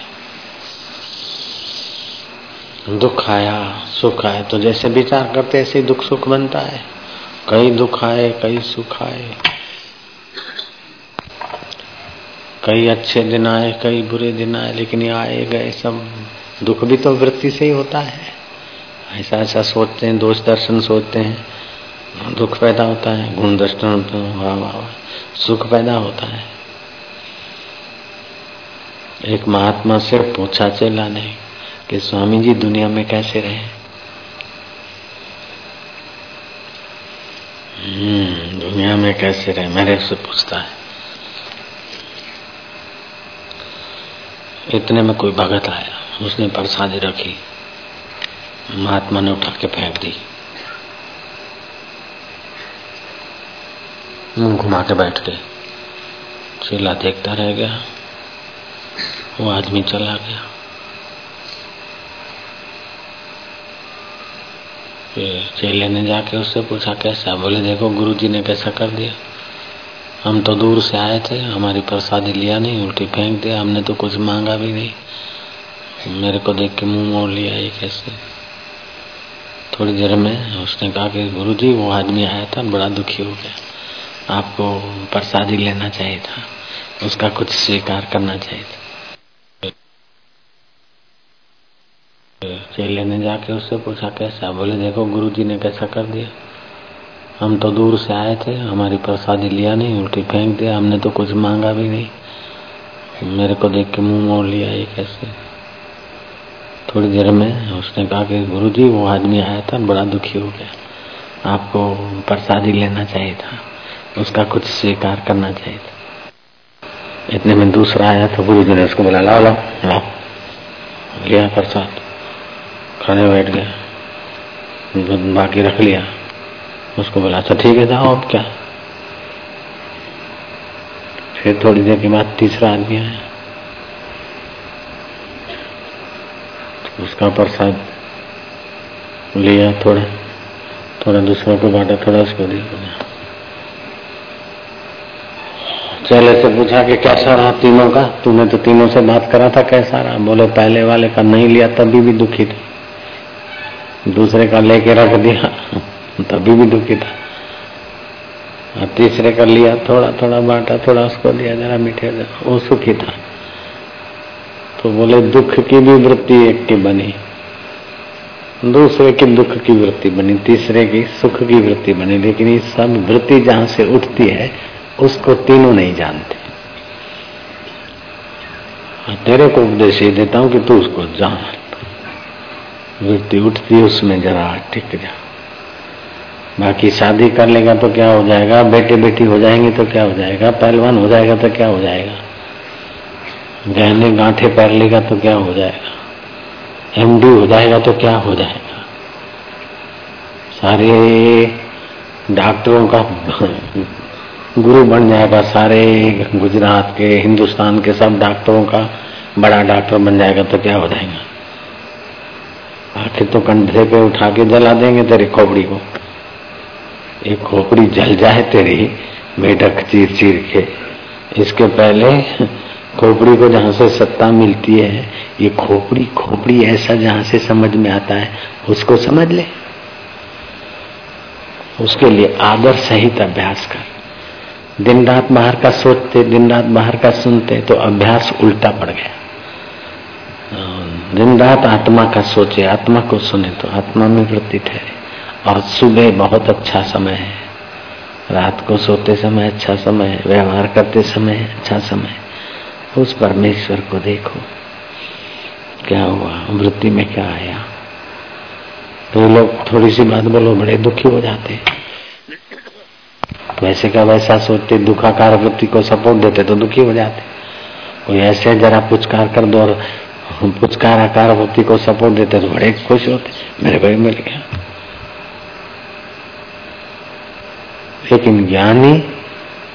दुख आया, सुख आया तो जैसे विचार करते ऐसे दुख सुख बनता है। कई दुख आए, कई सुख आए। कई अच्छे दिन आए कई बुरे दिन आए लेकिन ये आए गए सब दुख भी तो वृत्ति से ही होता है। ऐसा ऐसा सोचते हैं दोष दर्शन सोचते हैं दुख पैदा होता है गुण दर्शन वाह वाह सुख पैदा होता है। एक महात्मा से पूछा चला नहीं कि स्वामी जी दुनिया में कैसे रहे? हम्म, दुनिया में कैसे रहे? मेरे से पूछता है। इतने में कोई भगत आया। उसने प्रसादी रखी। महात्मा ने उठा के फेंक दी। मुँह घुमा के बैठ गए। चेला देखता रह गया। वो आदमी चला गया। चेले ने जाके उससे पूछा, कैसा? बोले, देखो, गुरुजी ने कैसा कर दिया। हम तो दूर से आए थे, हमारी प्रसादी लिया नहीं, उल्टी फेंक दिया, हमने तो कुछ मांगा भी नहीं। मेरे को देख के मुँह मोड़ लिया, ये कैसे? थोड़ी देर में उसने कहा कि गुरुजी, वो आदमी आया था, बड़ा दुखी हो गया। आपको प्रसादी लेना चाहिए था, उसका कुछ स्वीकार करना चाहिए था। चेले ने जाके उससे पूछा, कैसा? बोले, देखो, गुरुजी ने कैसा कर दिया। हम तो दूर से आए थे, हमारी प्रसादी लिया नहीं, उल्टी फेंक दिया, हमने तो कुछ मांगा भी नहीं। मेरे को देख के मुँह मोड़ लिया ये कैसे। थोड़ी देर में उसने कहा कि गुरु जी वो आदमी आया था, बड़ा दुखी हो गया। आपको प्रसादी लेना चाहिए था, उसका कुछ स्वीकार करना चाहिए था। इतने में दूसरा आया तो गुरु जी ने उसको बोला, लाओ लाओ लाओ, लिया प्रसाद। खाने बैठ गया, बाकी रख लिया। उसको बोला अच्छा ठीक है, जाओ, अब क्या? फिर थोड़ी देर के बाद तीसरा आदमी आया। तो उसका प्रसाद लिया थोड़ा थोड़ा दूसरों को बांटा, थोड़ा उसको दिया। चले से पूछा कि कैसा रहा तीनों का? तूने तो तीनों से बात करा था, कैसा रहा? बोले, पहले वाले का नहीं लिया, तभी भी दुखी थे। दूसरे का लेके रख दिया। तभी भी दुखी था। और तीसरे का लिया थोड़ा थोड़ा बांटा, थोड़ा उसको दिया, जरा मीठे वो सुखी था। तो बोले, दुख की भी वृत्ति एक की बनी। दूसरे की दुख की वृत्ति बनी, तीसरे की सुख की वृत्ति बनी। लेकिन ये सब वृत्ति जहाँ से उठती है, उसको तीनों नहीं जानते। तेरे को उपदेश ये देता हूँ कि तू उसको जान। वृत्ति उठती है, उसमें जरा टिक जा। बाकी शादी कर लेगा तो क्या हो जाएगा? बेटे बेटी हो जाएँगे तो क्या हो जाएगा? पहलवान हो जाएगा तो क्या हो जाएगा? गहने गांठे पैर लेगा तो क्या हो जाएगा? एमडी हो जाएगा तो क्या हो जाएगा? सारे डॉक्टरों का गुरु बन जाएगा सारे गुजरात के, हिंदुस्तान के सब डॉक्टरों का बड़ा डॉक्टर बन जाएगा तो क्या हो जाएगा? आखिर तो कंधे पे उठा के जला देंगे तेरी खोपड़ी को। एक खोपड़ी जल जाए तेरी, मेढक चीर चीर के। इसके पहले खोपड़ी को जहाँ से सत्ता मिलती है, ये खोपड़ी खोपड़ी ऐसा जहाँ से समझ में आता है, उसको समझ ले। उसके लिए आदर सहित अभ्यास कर। दिन रात बाहर का सोचते, दिन रात बाहर का सुनते तो अभ्यास उल्टा पड़ गया। दिन रात आत्मा का सोचे, आत्मा को सुने तो आत्मा में वृत्ति ठहरे। और सुबह बहुत अच्छा समय है। रात को सोते समय अच्छा समय है, व्यवहार करते समय अच्छा समय उस परमेश्वर को देखो। क्या हुआ? वृत्ति में क्या आया? तो लोग थोड़ी सी बात बोलो, बड़े दुखी हो जाते। वैसे का वैसा सोचते, दुखाकार वृत्ति को सपोर्ट देते तो दुखी हो जाते। कोई ऐसे जरा पुचकार कर दो और पुचकार आकार वृत्ति को सपोर्ट देते तो बड़े खुश होते। मेरे भाई मिल गया। लेकिन ज्ञानी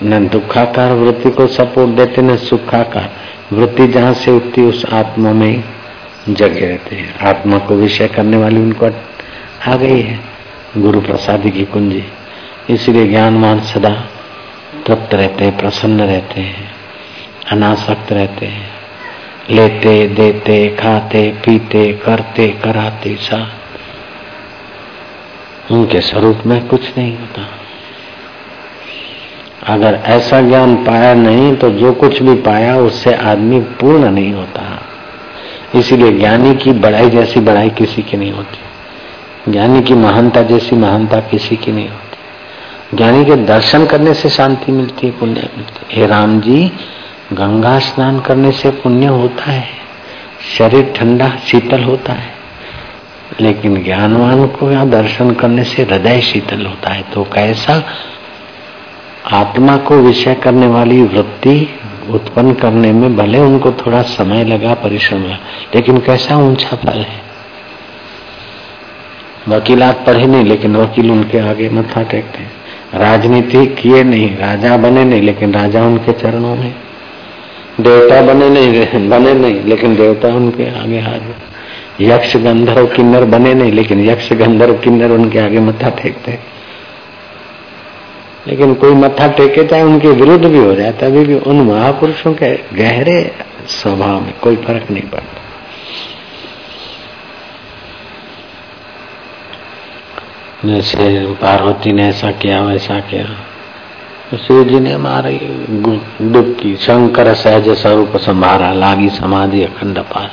न दुखाकार वृत्ति को सपोर्ट देते, न सुखाकार। वृत्ति जहाँ से उठती, उस आत्मा में जगे रहते हैं। आत्मा को विषय करने वाली उनको आ गई है, गुरु प्रसाद की कुंजी। इसलिए ज्ञानवान सदा तृप्त रहते हैं, प्रसन्न रहते हैं, अनासक्त रहते हैं। लेते, देते, खाते, पीते, करते, कराते, सा। उनके स्वरूप में कुछ नहीं होता। अगर ऐसा ज्ञान पाया नहीं तो जो कुछ भी पाया, उससे आदमी पूर्ण नहीं होता। इसीलिए ज्ञानी की बड़ाई जैसी बड़ाई किसी की नहीं होती। ज्ञानी की महानता जैसी महानता किसी की नहीं होती। ज्ञानी के दर्शन करने से शांति मिलती है, पुण्य मिलती है। हे राम जी, गंगा स्नान करने से पुण्य होता है। शरीर ठंडा, शीतल होता है। लेकिन ज्ञानवान को यहाँ दर्शन करने से हृदय शीतल होता है। तो कैसा आत्मा को विषय करने वाली वृत्ति उत्पन्न करने में भले उनको थोड़ा समय लगा, परिश्रम लगा, लेकिन कैसा ऊँचा फल है? वकीलात पढ़े नहीं, लेकिन वकील उनके आगे मथा टेकते हैं। राजनीति किए नहीं, राजा बने नहीं, लेकिन राजा उनके चरणों में। देवता बने नहीं बने नहीं, लेकिन देवता उनके आगे हाजिर यक्ष गंधर्व किन्नर बने नहीं, लेकिन यक्ष गंधर्व किन्नर उनके आगे मथा टेकते हैं। लेकिन कोई मत्था टेके चाहे उनके विरुद्ध भी हो जाए, तभी भी उन महापुरुषों के गहरे स्वभाव में कोई फ़र्क नहीं पड़ता। जैसे पार्वती ने ऐसा किया, वैसा किया। तो शिव जी ने हमारे दुख की शंकर सहज स्वरूप संभारा, लागी समाधि अखंड पार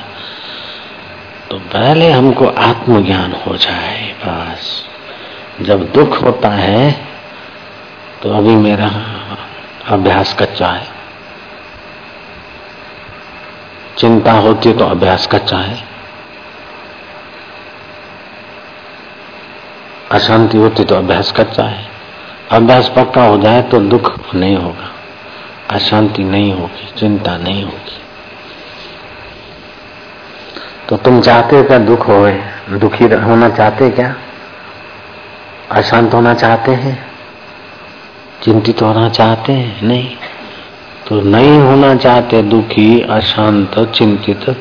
तो पहले हमको आत्मज्ञान हो जाए, बस। जब दुख होता है तो अभी मेरा अभ्यास कच्चा है। चिंता होती है तो अभ्यास कच्चा है। अशांति होती तो अभ्यास कच्चा है। अभ्यास पक्का हो जाए तो दुख नहीं होगा। अशांति नहीं होगी, चिंता नहीं होगी। तो तुम चाहते हो क्या दुख होए दुखी होना चाहते क्या? अशांत होना चाहते हैं? चिंतित होना चाहते हैं, नहीं। तो नहीं होना चाहते दुखी, अशांत, चिंतित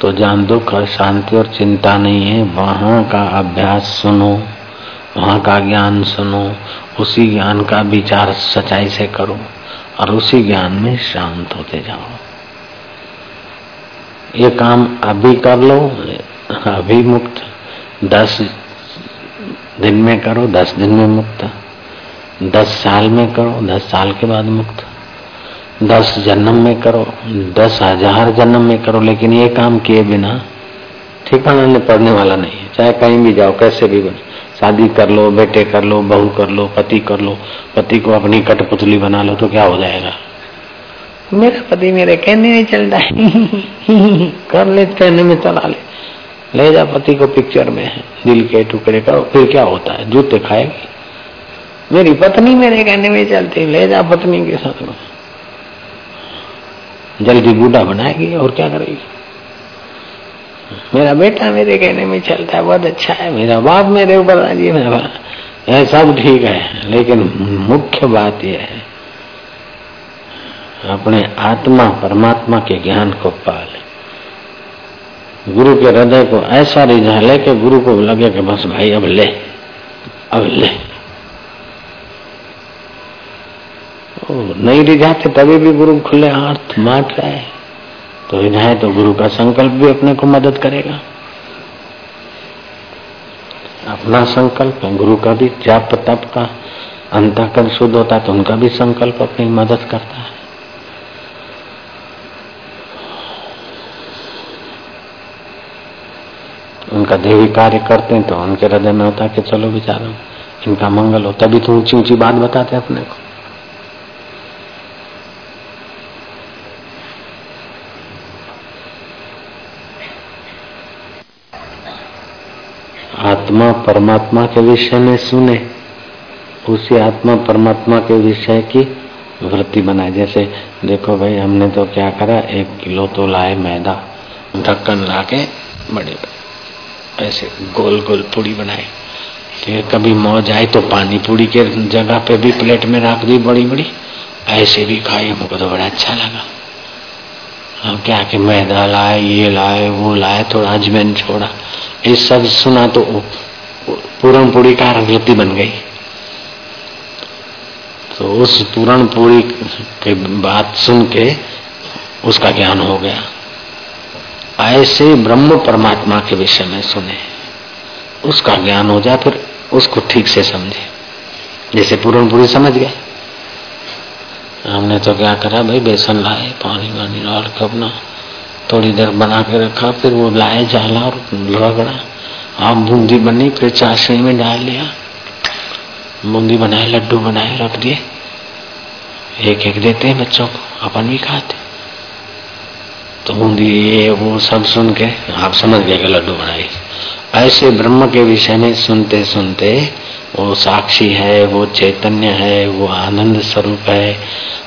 तो जान दुख, अशांति और चिंता नहीं है। वहाँ का अभ्यास सुनो, वहाँ का ज्ञान सुनो, उसी ज्ञान का विचार सच्चाई से करो और उसी ज्ञान में शांत होते जाओ। ये काम अभी कर लो, अभी मुक्त। दस दिन में करो, दस दिन में मुक्त। दस साल में करो, दस साल के बाद मुक्त। दस जन्म में करो, दस हज़ार जन्म में करो, लेकिन ये काम किए बिना ठिकाना पड़ने वाला नहीं है। चाहे कहीं भी जाओ, कैसे भी बने। शादी कर लो, बेटे कर लो, बहू कर लो, पति कर लो, पति को अपनी कठपुतली बना लो तो क्या हो जाएगा? मेरा पति मेरे कहने नहीं चलता है। कर ले कहने में चला ले। ले जा, पति को पिक्चर में दिल के टुकड़े करो, फिर क्या होता है? जूते खाएगी? मेरी पत्नी मेरे कहने में चलती ले जा पत्नी के साथ में जल्दी बूढ़ा बनाएगी और क्या करेगी? मेरा बेटा मेरे कहने में चलता है, बहुत अच्छा है। मेरा बाप मेरे ऊपर राज़ी मेरा यह सब ठीक है, लेकिन मुख्य बात यह है, अपने आत्मा, परमात्मा के ज्ञान को पाल। गुरु के हृदय को ऐसा रिझा ले कि गुरु को लगे कि बस भाई, अब ले अब ले। नहीं रिझाते तभी भी गुरु खुले हाथ माट रहे तो रिझाए तो गुरु का संकल्प भी अपने को मदद करेगा। अपना संकल्प गुरु का भी जाप तप का अंतकरण शुद्ध होता है तो उनका भी संकल्प अपनी मदद करता है। उनका देवी कार्य करते हैं तो उनके हृदय में होता है कि चलो विचारो इनका मंगल हो, तभी तो ऊँची ऊँची बात बताते अपने को। आत्मा परमात्मा के विषय में सुने, उसी आत्मा परमात्मा के विषय की वृत्ति बनाए। जैसे देखो भाई, हमने तो क्या करा, एक किलो तो लाए मैदा, ढक्कन ला के बड़े, ऐसे गोल गोल पूड़ी बनाए। फिर कभी मौज आई तो पानी पूड़ी के जगह पे भी प्लेट में रख दी बड़ी बड़ी, ऐसे भी खाई, हमको तो बड़ा अच्छा लगा। हम क्या कि मैदा लाए, ये लाए, वो लाए, थोड़ा अजमैन छोड़ा। ये सब सुना तो पूरण पूरी का वृत्ति बन गई। तो उस पूरण पूरी के बात सुन के उसका ज्ञान हो गया। ऐसे ब्रह्म परमात्मा के विषय में सुने। उसका ज्ञान हो जाए, फिर उसको ठीक से समझे। जैसे पूरण पूरी समझ गए। हमने तो क्या करा, भाई, बेसन लाए, पानी वानी डाल के अपना थोड़ी देर बना के रखा, फिर वो लाए जाला और रगड़ा। आप बूंदी बनी, फिर चाशनी में डाल लिया। बूंदी बनाए, लड्डू बनाए, रख दिए। एक एक देते हैं बच्चों को, अपन भी खाते। तो बूंदी, ये वो सब सुन के, आप समझ गए लड्डू बनाए। ऐसे ब्रह्म के विषय में सुनते सुनते वो साक्षी है, वो चैतन्य है, वो आनंद स्वरूप है,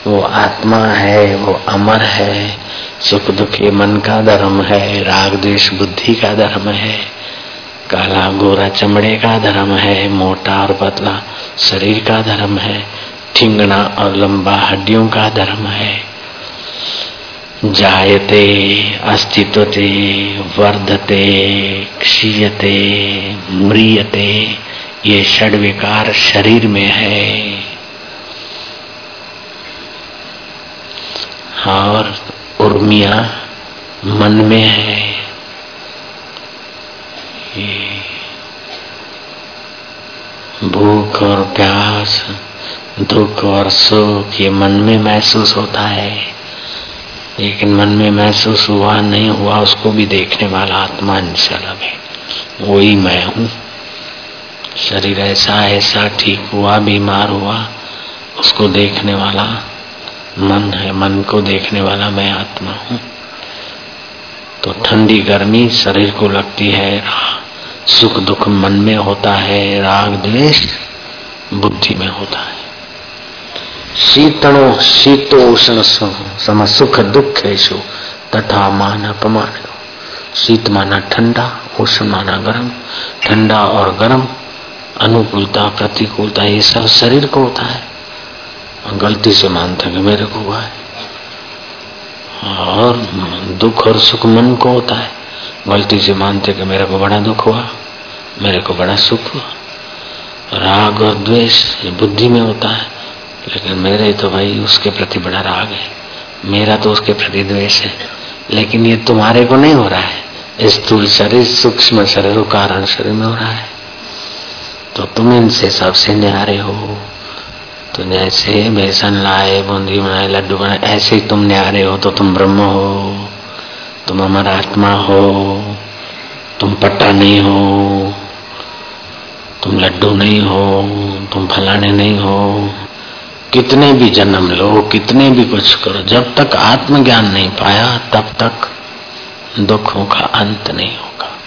वो आत्मा है, वो अमर है, सुख दुख ये मन का धर्म है, राग द्वेष बुद्धि का धर्म है, काला गोरा चमड़े का धर्म है, मोटा और पतला शरीर का धर्म है ठिंगना और लंबा हड्डियों का धर्म है। जायते, अस्तित्वते, वर्धते, क्षीयते, म्रियते, ये षड विकार शरीर में है। और उर्मिया मन में है। भूख और प्यास, दुख और सुख, ये मन में महसूस होता है। लेकिन मन में महसूस हुआ, नहीं हुआ, उसको भी देखने वाला आत्मा इनसे अलग है वही मैं हूँ। शरीर ऐसा ऐसा, ठीक हुआ, बीमार हुआ, उसको देखने वाला मन है, मन को देखने वाला मैं आत्मा हूँ। तो ठंडी गर्मी शरीर को लगती है, सुख दुख मन में होता है, राग द्वेष बुद्धि में होता है। शीतणो शीतोष्ण सम सुख दुखेशु तथा मान अपमान शीत माना ठंडा, उष्ण माना गर्म। ठंडा और गर्म, अनुकूलता, प्रतिकूलता, ये सब शरीर को होता है। गलती से मानता कि मेरे को हुआ है। और दुख और सुख मन को होता है। गलती से मानते कि मेरे को बड़ा दुख हुआ, मेरे को बड़ा सुख हुआ। राग और द्वेष बुद्धि में होता है। लेकिन मेरे तो भाई उसके प्रति बड़ा राग है। मेरा तो उसके प्रति द्वेष है। लेकिन ये तुम्हारे को नहीं हो रहा है। स्थूल शरीर, सूक्ष्म शरीर कारण शरीर में हो रहा है। तो तुम इनसे सबसे न्यारे हो। तो जैसे बेसन लाए, बूंदी बनाए, लड्डू बनाए, ऐसे ही तुम न्यारे हो तो तुम ब्रह्म हो। तुम अमर आत्मा हो। तुम पट्टा नहीं हो। तुम लड्डू नहीं हो। तुम फलाने नहीं हो। कितने भी जन्म लो, कितने भी कुछ करो, जब तक आत्मज्ञान नहीं पाया, तब तक दुखों का अंत नहीं होगा,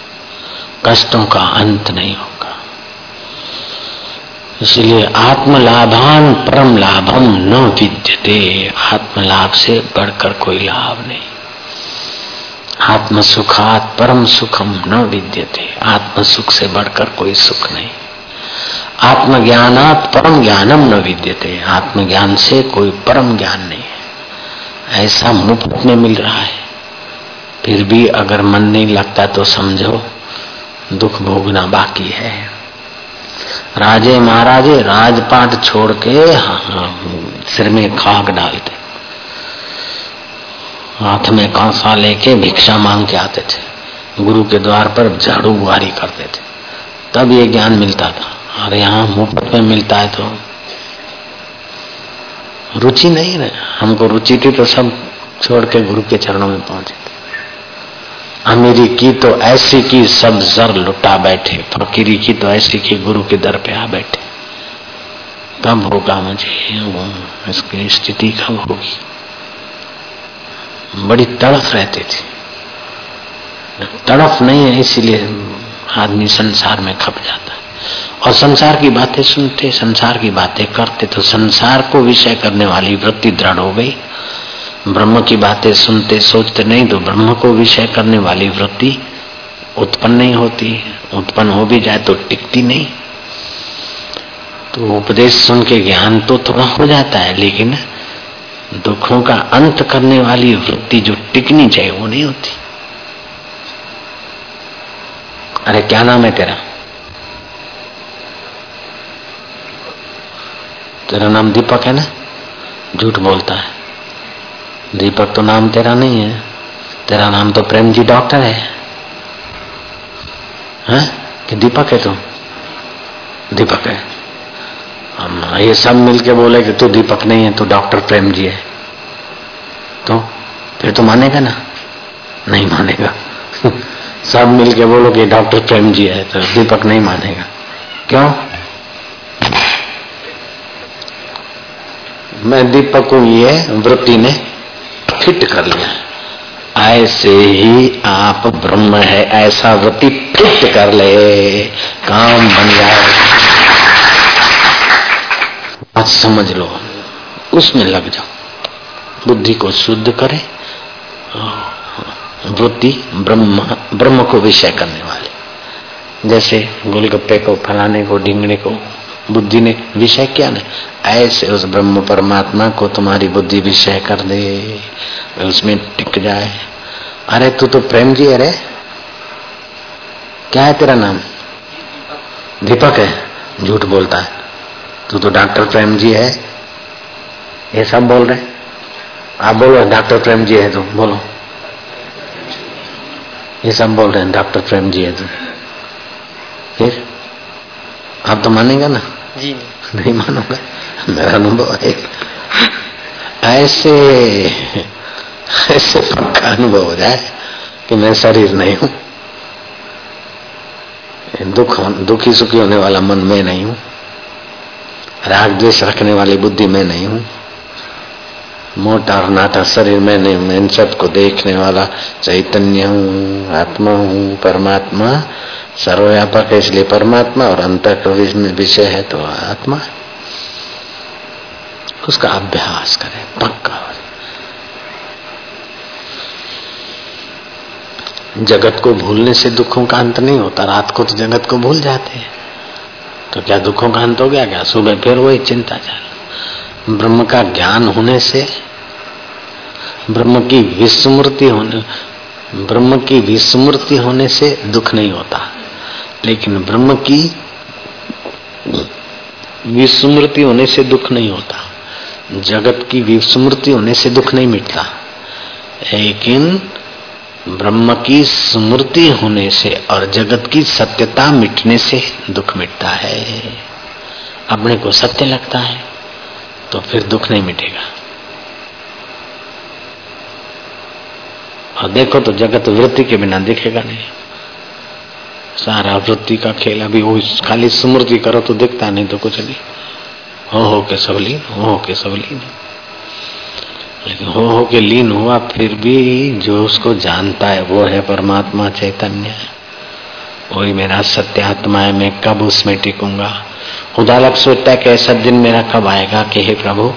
कष्टों का अंत नहीं होगा। इसलिए आत्मलाभान परम लाभम न विद्यते, आत्मलाभ से बढ़कर कोई लाभ नहीं। आत्म सुखात परम सुखम न विद्यते आत्म सुख से बढ़कर कोई सुख नहीं। आत्मज्ञानात परम ज्ञानम न विद्यते। आत्मज्ञान से कोई परम ज्ञान नहीं है। ऐसा मुफ़्त में मिल रहा है। फिर भी अगर मन नहीं लगता तो समझो दुख भोगना बाकी है। राजे महाराजे राजपाट छोड़ के हाँ, हाँ, सिर में खाक डालते। हाथ में कांसा लेके भिक्षा मांग के आते थे। गुरु के द्वार पर झाड़ू बुहारी करते थे। तब ये ज्ञान मिलता था। और यहाँ मुफ़्त में मिलता है तो। रुचि नहीं रहे हमको रुचि थी तो सब छोड़ के गुरु के चरणों में पहुँचे। अमीरी की तो ऐसी की सब जर लुटा बैठे। फकीरी की तो ऐसी की गुरु के दर पे आ बैठे। कब होगा मुझे? वो इसकी स्थिति कब होगी? बड़ी तड़फ रहती थी। तड़फ नहीं है, इसीलिए आदमी संसार में खप जाता है। और संसार की बातें सुनते, संसार की बातें करते तो संसार को विषय करने वाली वृत्ति दृढ़ हो गई। ब्रह्म की बातें सुनते, सोचते नहीं तो ब्रह्म को विषय करने वाली वृत्ति उत्पन्न नहीं होती। उत्पन्न हो भी जाए तो टिकती नहीं। तो उपदेश सुन के ज्ञान तो थोड़ा हो जाता है, लेकिन दुखों का अंत करने वाली वृत्ति जो टिकनी चाहिए, वो नहीं होती। अरे, क्या नाम है तेरा? तेरा नाम दीपक है ना? झूठ बोलता है। दीपक तो नाम तेरा नहीं है। तेरा नाम तो प्रेम जी डॉक्टर है। हैं? कि दीपक है तू? दीपक है। हम ये सब मिलके बोले कि तू दीपक नहीं है, तू डॉक्टर प्रेम जी है। तो फिर तो मानेगा ना? नहीं मानेगा। सब मिलके बोलो कि डॉक्टर प्रेम जी है तो दीपक नहीं मानेगा। क्यों? मैं दीपक को ये वृत्ति ने फिट कर लिया। ऐसे ही आप ब्रह्म है, ऐसा वृत्ति फिट कर ले, काम बन जाए। आज समझ लो, उसमें लग जाओ। बुद्धि को शुद्ध करे, वृत्ति ब्रह्म ब्रह्म को विषय करने वाले। जैसे गोलगप्पे को, फलाने को, ढींगने को, बुद्धि ने विषय क्या नहीं ऐसे उस ब्रह्म परमात्मा को तुम्हारी बुद्धि विषय कर दे उसमें टिक जाए। अरे, तू तो प्रेम जी अरे क्या है तेरा नाम? दीपक है, झूठ बोलता है। तू तो डॉक्टर प्रेम जी है। ये सब बोल रहे आप बोलो, डॉक्टर प्रेम जी है तुम बोलो। ये सब बोल रहे हैं, डॉक्टर प्रेम जी है तुम फिर? आप तो मानेगा ना? जी नहीं मानूँगा। मेरा अनुभव है। ऐसे ऐसे पक्का अनुभव हो जाए कि मैं शरीर नहीं हूँ। दुख, दुखी सुखी होने वाला मन मैं नहीं हूँ। राग द्वेष रखने वाली बुद्धि मैं नहीं हूँ। मोटा और नाटा शरीर में नहीं मैं इन सबको देखने वाला चैतन्य हूँ, आत्मा हूँ, परमात्मा। सर्वव्यापक है, इसलिए परमात्मा और अंत विषय है तो आत्मा उसका अभ्यास करें, पक्का जगत को भूलने से दुखों का अंत नहीं होता, रात को तो जगत को भूल जाते हैं। तो क्या दुखों का अंत हो गया, क्या? सुबह फिर वही चिंता चालू ब्रह्म का ज्ञान होने से, ब्रह्म की विस्मृति होने, ब्रह्म की विस्मृति होने से दुख नहीं होता। लेकिन ब्रह्म की विस्मृति होने से दुख नहीं होता। जगत की विस्मृति होने से दुख नहीं मिटता। लेकिन ब्रह्म की स्मृति होने से और जगत की सत्यता मिटने से दुख मिटता है। अपने को सत्य लगता है। तो फिर दुख नहीं मिटेगा। और देखो तो जगत वृत्ति के बिना दिखेगा नहीं। सारा वृत्ति का खेल अभी वो खाली स्मृति करो तो दिखता नहीं तो कुछ नहीं। हो हो के सब लीन, हो हो के सब लीन। लेकिन हो हो के लीन हुआ फिर भी जो उसको जानता है वो है परमात्मा चैतन्य। वही मेरा सत्य आत्मा है, मैं कब उसमें टिकूँगा? उदालक सोचता है कि ऐसा दिन मेरा कब आएगा कि हे प्रभु,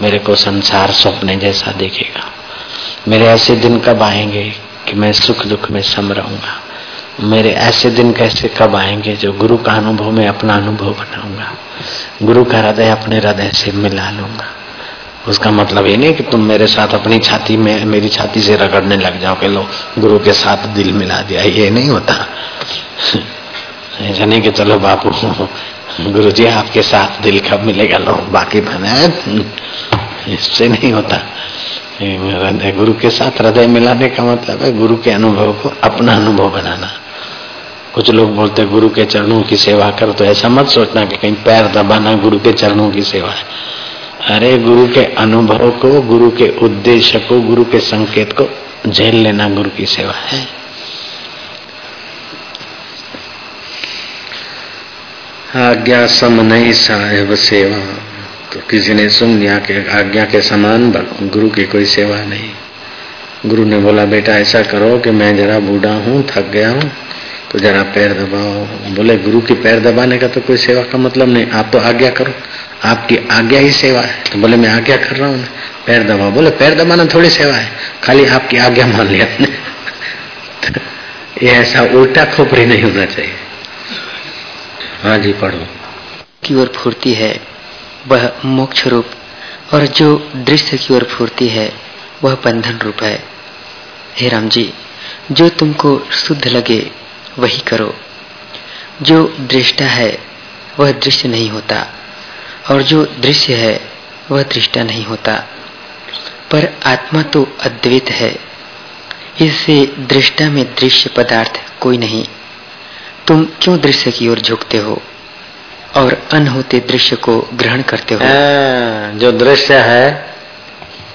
मेरे को संसार स्वप्न जैसा देखेगा। मेरे ऐसे दिन कब आएँगे कि मैं सुख दुख में सम रहूँगा? मेरे ऐसे दिन कैसे कब आएँगे जो गुरु का अनुभव, में अपना अनुभव बनाऊँगा? गुरु का हृदय अपने हृदय से मिला लूँगा। उसका मतलब ये नहीं कि तुम मेरे साथ अपनी छाती में, मेरी छाती से रगड़ने लग जाओ कि लो, गुरु के साथ दिल मिला दिया। ये नहीं होता। ऐसा नहीं कि चलो बापू गुरु जी आपके साथ दिल कब मिलेगा? लो, बाकी बना। इससे नहीं होता। हृदय, गुरु के साथ हृदय मिलाने का मतलब है गुरु के अनुभव को अपना अनुभव बनाना। कुछ लोग बोलते गुरु के चरणों की सेवा कर तो ऐसा मत सोचना कि कहीं पैर दबाना गुरु के चरणों की सेवा है। अरे गुरु के अनुभव को, गुरु के उद्देश्य को, गुरु के संकेत को झेल लेना गुरु की सेवा है। आज्ञा सम नहीं साहेब सेवा। तो किसी ने सुन लिया कि आज्ञा के समान गुरु की कोई सेवा नहीं। गुरु ने बोला, बेटा, ऐसा करो कि मैं जरा बूढ़ा हूँ, थक गया हूँ तो जरा पैर दबाओ। बोले, गुरु की पैर दबाने का तो कोई सेवा का मतलब नहीं। आप तो आज्ञा करो। आपकी आज्ञा ही सेवा है। तो बोले, मैं आज्ञा कर रहा हूँ पैर दबाओ। बोले, पैर दबाना थोड़ी सेवा है। खाली आपकी आज्ञा मान लिया ये ऐसा उल्टा खोपड़ी नहीं होना चाहिए। हाँ जी, पढ़ो। की ओर फूर्ति है, वह मोक्ष रूप, और जो दृश्य की ओर फूर्ति है, वह बंधन रूप है। हे राम जी, जो तुमको शुद्ध लगे, वही करो। जो दृष्टा है, वह दृश्य नहीं होता। और जो दृश्य है, वह दृष्टा नहीं होता। पर आत्मा तो अद्वैत है। इससे दृष्टा में दृश्य पदार्थ कोई नहीं। तुम क्यों दृश्य की ओर झुकते हो और अन होते दृश्य को ग्रहण करते हो, जो दृश्य है,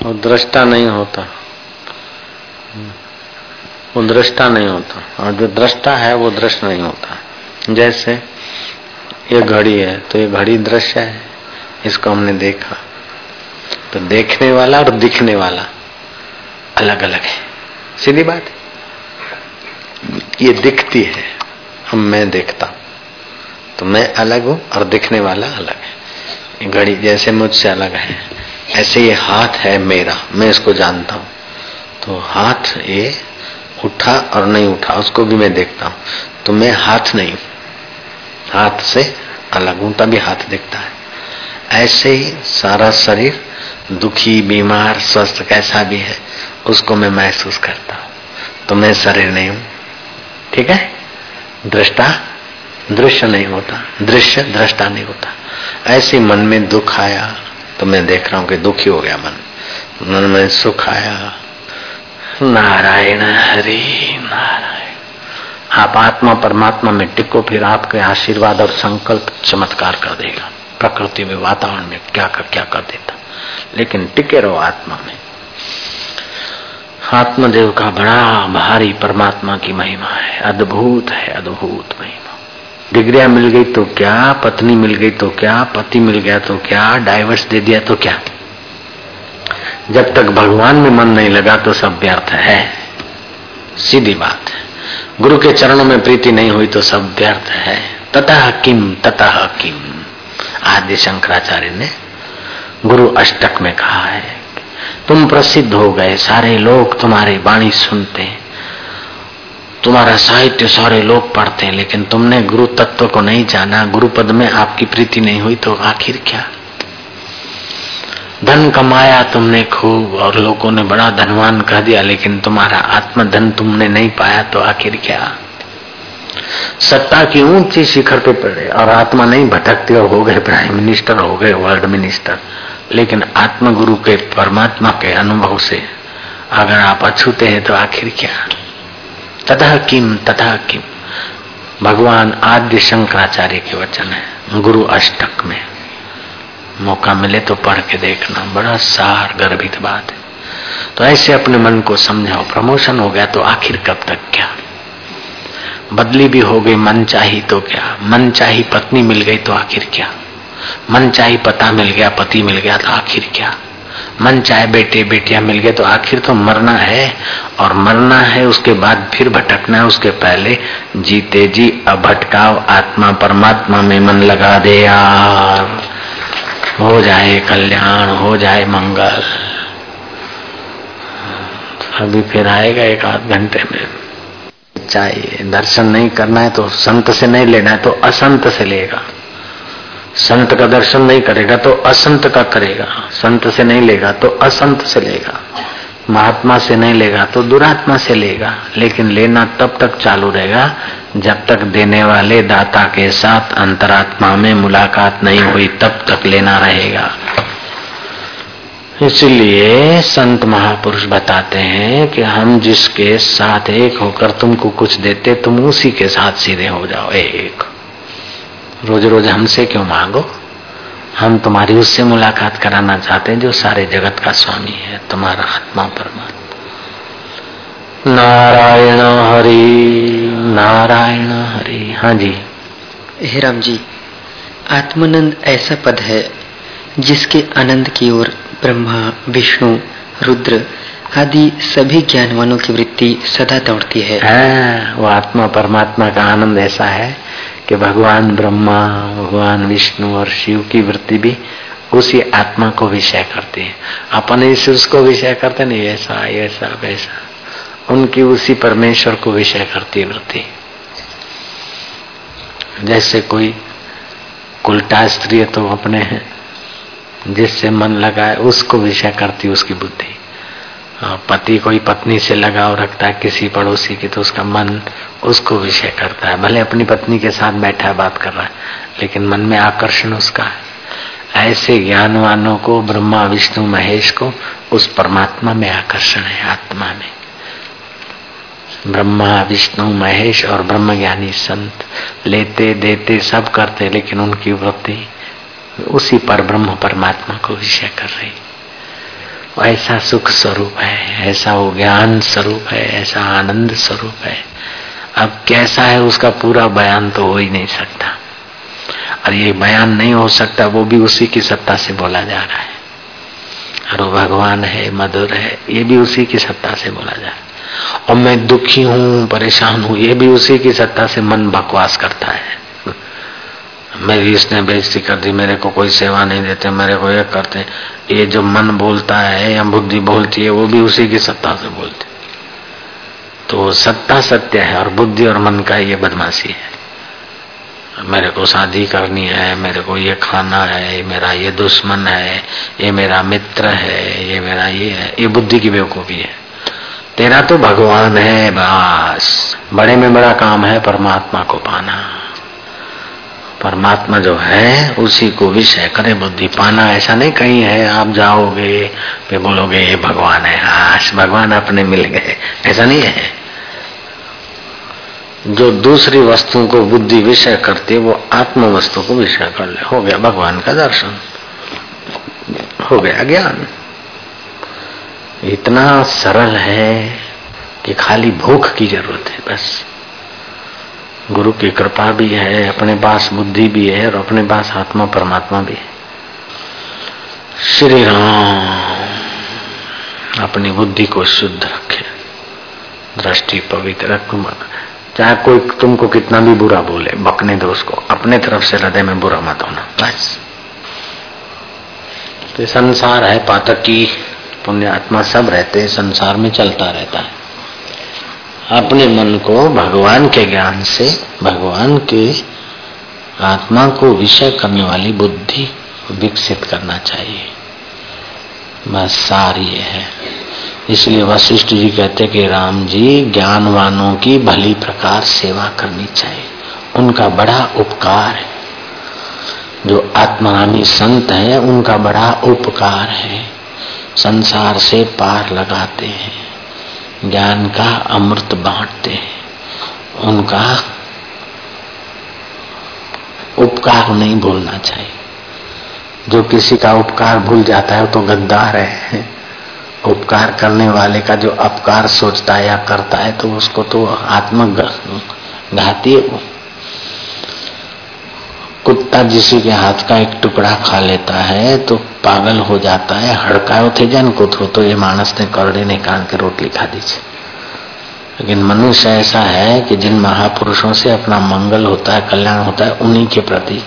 वो दृष्टा नहीं होता। वो दृष्टा नहीं होता। और जो दृष्टा है, वो दृश्य नहीं होता। जैसे ये घड़ी है तो ये घड़ी दृश्य है। इसको हमने देखा। तो देखने वाला और दिखने वाला अलग अलग है। सीधी बात ये दिखती है, हम मैं देखता तो मैं अलग हूँ और दिखने वाला अलग है। घड़ी जैसे मुझसे अलग है। ऐसे ये हाथ है मेरा, मैं इसको जानता हूँ। तो हाथ ये उठा और नहीं उठा, उसको भी मैं देखता हूँ। तो मैं हाथ नहीं हाथ से अलग हूँ, तभी हाथ दिखता है। ऐसे ही सारा शरीर दुखी, बीमार, स्वस्थ कैसा भी है, उसको मैं महसूस करता हूँ। तो मैं शरीर नहीं हूँ। ठीक है? दृष्टा, दृश्य नहीं होता। दृश्य, दृष्टा नहीं होता। ऐसे मन में दुख आया तो मैं देख रहा हूँ कि दुखी हो गया मन। मन में सुख आया। नारायण हरि, नारायण। आप आत्मा, परमात्मा में टिको, फिर आपके आशीर्वाद और संकल्प चमत्कार कर देगा। प्रकृति में, वातावरण में क्या कर क्या कर देता। लेकिन टिके रहो आत्मा में। आत्मदेव का बड़ा, भारी परमात्मा की महिमा है। अद्भुत है, अद्भुत महिमा। डिग्रिया मिल गई तो क्या, पत्नी मिल गई तो क्या, पति मिल गया तो क्या डाइवर्स दे दिया तो क्या? जब तक भगवान में मन नहीं लगा तो सब व्यर्थ है। सीधी बात है। गुरु के चरणों में प्रीति नहीं हुई तो सब व्यर्थ है। ततः किम ततः किम आदि शंकराचार्य ने गुरु अष्टक में कहा है तुम प्रसिद्ध हो गए, सारे लोग तुम्हारी वाणी सुनते हैं। तुम्हारा साहित्य सारे लोग पढ़ते हैं, लेकिन तुमने गुरु तत्व को नहीं जाना गुरु पद में आपकी प्रीति नहीं हुई तो आखिर क्या? धन कमाया तुमने खूब और लोगों ने बड़ा धनवान कह दिया, लेकिन तुम्हारा आत्मधन तुमने नहीं पाया तो आखिर क्या? सत्ता की ऊँची शिखर पे पड़े और आत्मा नहीं भटकते हो गए प्राइम मिनिस्टर हो गए वर्ल्ड मिनिस्टर लेकिन आत्म गुरु के परमात्मा के अनुभव से अगर आप अछूते हैं तो आखिर क्या? तथा किम तथा किम। भगवान आद्य शंकराचार्य के वचन है, गुरु अष्टक में। मौका मिले तो पढ़ के देखना, बड़ा सार गर्भित बात है। तो ऐसे अपने मन को समझाओ प्रमोशन हो गया तो आखिर कब तक क्या? बदली भी हो गई, मन चाही तो क्या? मन चाही पत्नी मिल गई तो आखिर क्या? मन चाहे पता मिल गया, पति मिल गया तो आखिर क्या? मन चाहे बेटे, बेटियाँ मिल गए तो आखिर तो मरना है। और मरना है, उसके बाद फिर भटकना है, उसके पहले जीते जी, अब भटकाव आत्मा परमात्मा में मन लगा दे यार। हो जाए कल्याण, हो जाए मंगल। अभी फिर आएगा एक आध घंटे में। चाहिए। दर्शन नहीं करना है तो संत से नहीं लेना है तो असंत से लेगा। संत का दर्शन नहीं करेगा तो असंत का करेगा। संत से नहीं लेगा तो असंत से लेगा। महात्मा से नहीं लेगा तो दुरात्मा से लेगा। लेकिन लेना तब तक चालू रहेगा जब तक देने वाले दाता के साथ अंतरात्मा में मुलाकात नहीं हुई, तब तक लेना रहेगा। इसलिए संत महापुरुष बताते हैं कि हम जिसके साथ एक होकर तुमको कुछ देते, तुम उसी के साथ सीधे हो जाओ, एक। रोज रोज हमसे क्यों मांगो? हम तुम्हारी उससे मुलाकात कराना चाहते हैं जो सारे जगत का स्वामी है, तुम्हारा आत्मा परमात्मा। नारायण हरि नारायण हरि। हाँ जी। हे राम जी, आत्मानंद ऐसा पद है जिसके आनंद की ओर ब्रह्मा विष्णु रुद्र आदि सभी ज्ञानवानों की वृत्ति सदा दौड़ती है। आ, हाँ, वो आत्मा परमात्मा का आनंद ऐसा है कि भगवान ब्रह्मा भगवान विष्णु और शिव की वृत्ति भी उसी आत्मा को विषय करती है। अपन इसे उसको विषय करते नहीं ऐसा ऐसा वैसा। उनकी उसी परमेश्वर को विषय करती है वृत्ति। जैसे कोई उल्टा स्त्री तो अपने जिससे मन लगाए, उसको विषय करती उसकी बुद्धि। पति कोई पत्नी से लगाव रखता है, किसी पड़ोसी की तो उसका मन उसको विषय करता है। भले अपनी पत्नी के साथ बैठा है, बात कर रहा है, लेकिन मन में आकर्षण उसका है। ऐसे ज्ञानवानों को, ब्रह्मा, विष्णु, महेश को, उस परमात्मा में आकर्षण है, आत्मा में। ब्रह्मा, विष्णु, महेश और ब्रह्म ज्ञानी संत, लेते, देते, सब करते, लेकिन उनकी वृत्ति उसी पर ब्रह्म परमात्मा को विषय कर रही ऐसा सुख स्वरूप है, ऐसा वो ज्ञान स्वरूप है, ऐसा आनंद स्वरूप है। अब कैसा है उसका पूरा बयान तो हो ही नहीं सकता। और ये बयान नहीं हो सकता, वो भी उसी की सत्ता से बोला जा रहा है। और भगवान है, मधुर है, ये भी उसी की सत्ता से बोला जा रहा है। और मैं दुखी हूँ, परेशान हूँ, ये भी उसी की सत्ता से मन बकवास करता है। मेरी इसने बेइज्जती कर दी, मेरे को कोई सेवा नहीं देते, मेरे को ये करते। ये जो मन बोलता है, या बुद्धि बोलती है, वो भी उसी की सत्ता से बोलती तो सत्ता सत्य है, और बुद्धि और मन का ये बदमाशी है। मेरे को शादी करनी है, मेरे को ये खाना है मेरा ये दुश्मन है, ये मेरा मित्र है, ये मेरा ये है, ये बुद्धि की बेवकूफ़ी है। तेरा तो भगवान है, बस। बड़े में बड़ा काम है, परमात्मा को पाना। परमात्मा जो है, उसी को विषय करे बुद्धि पाना, ऐसा नहीं कहीं है, आप जाओगे, फिर बोलोगे ये भगवान, है आश भगवान अपने मिल गए। ऐसा नहीं है। जो दूसरी वस्तुओं को बुद्धि विषय करती है, वो आत्म वस्तु को विषय कर ले। हो गया भगवान का दर्शन। हो गया ज्ञान। इतना सरल है कि खाली भूख की ज़रूरत है, बस। गुरु की कृपा भी है, अपने पास बुद्धि भी है और अपने पास आत्मा परमात्मा भी है। श्री राम अपनी बुद्धि को शुद्ध रखे, दृष्टि पवित्र रख चाहे कोई तुमको कितना भी बुरा बोले, बकने दो उसको, अपने तरफ़ से हृदय में बुरा मत होना, बस। तो संसार है, पातकी पुण्य आत्मा सब रहते संसार में चलता रहता है। अपने मन को भगवान के ज्ञान से, भगवान के आत्मा को विषय करने वाली बुद्धि विकसित करना चाहिए। बस सार ये है। इसलिए वशिष्ठ जी कहते कि राम जी, ज्ञानवानों की भली प्रकार सेवा करनी चाहिए। उनका बड़ा उपकार है। जो आत्मानी संत है, उनका बड़ा उपकार है। संसार से पार लगाते हैं। ज्ञान का अमृत बांटते हैं। उनका उपकार नहीं भूलना चाहिए। जो किसी का उपकार भूल जाता है, वो तो गद्दार है। उपकार करने वाले का जो अपकार सोचता है या करता है तो उसको तो आत्म घाती वो। कुत्ता जिसी के हाथ का एक टुकड़ा खा लेता है तो पागल हो जाता है हड़कायो को थो तो ये मानस ने करड़े निकाल के रोटली खा दी लेकिन मनुष्य ऐसा है कि जिन महापुरुषों से अपना मंगल होता है, कल्याण होता है, उन्हीं के प्रति,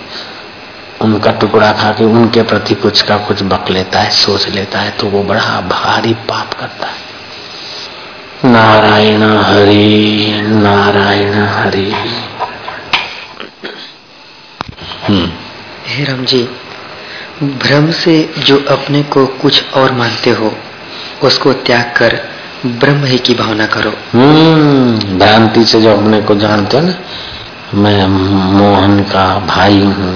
उनका टुकड़ा खा के उनके प्रति कुछ का कुछ बक लेता है, सोच लेता है तो वो बड़ा भारी पाप करता है नारायण हरि नारायण हरि। हे राम जी भ्रम से जो अपने को कुछ और मानते हो उसको त्याग कर ब्रह्म ही की भावना करो। हम्म भ्रांति से जो अपने को जानते हो ना मैं मोहन का भाई हूँ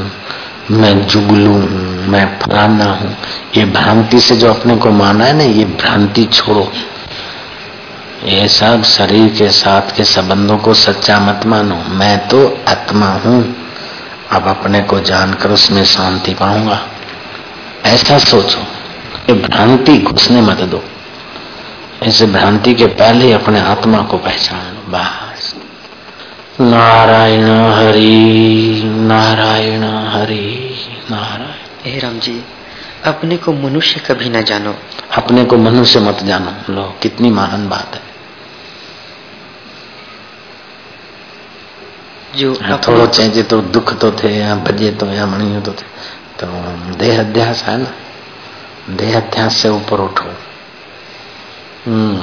मैं जुगलू हूँ मैं फलाना हूँ ये भ्रांति से जो अपने को माना है ना ये भ्रांति छोड़ो। ये सब शरीर के साथ के संबंधों को सच्चा मत मानो मैं तो आत्मा हूँ। अब अपने को जानकर उसमें शांति पाऊँगा। ऐसा सोचो ये भ्रांति घुसने मत दो। ऐसे भ्रांति के पहले अपने आत्मा को पहचान लो बस। नारायण हरि नारायण हरि नारायण। हे राम जी अपने को मनुष्य कभी न जानो। अपने को मनुष्य मत जानो। लो कितनी महान बात है। जो हाँ, थोड़ो चेंजे तो दुख तो थे या भजे तो या मणियो तो थे। तो देह अध्यास है ना? देह अध्यास से ऊपर उठो। हम्म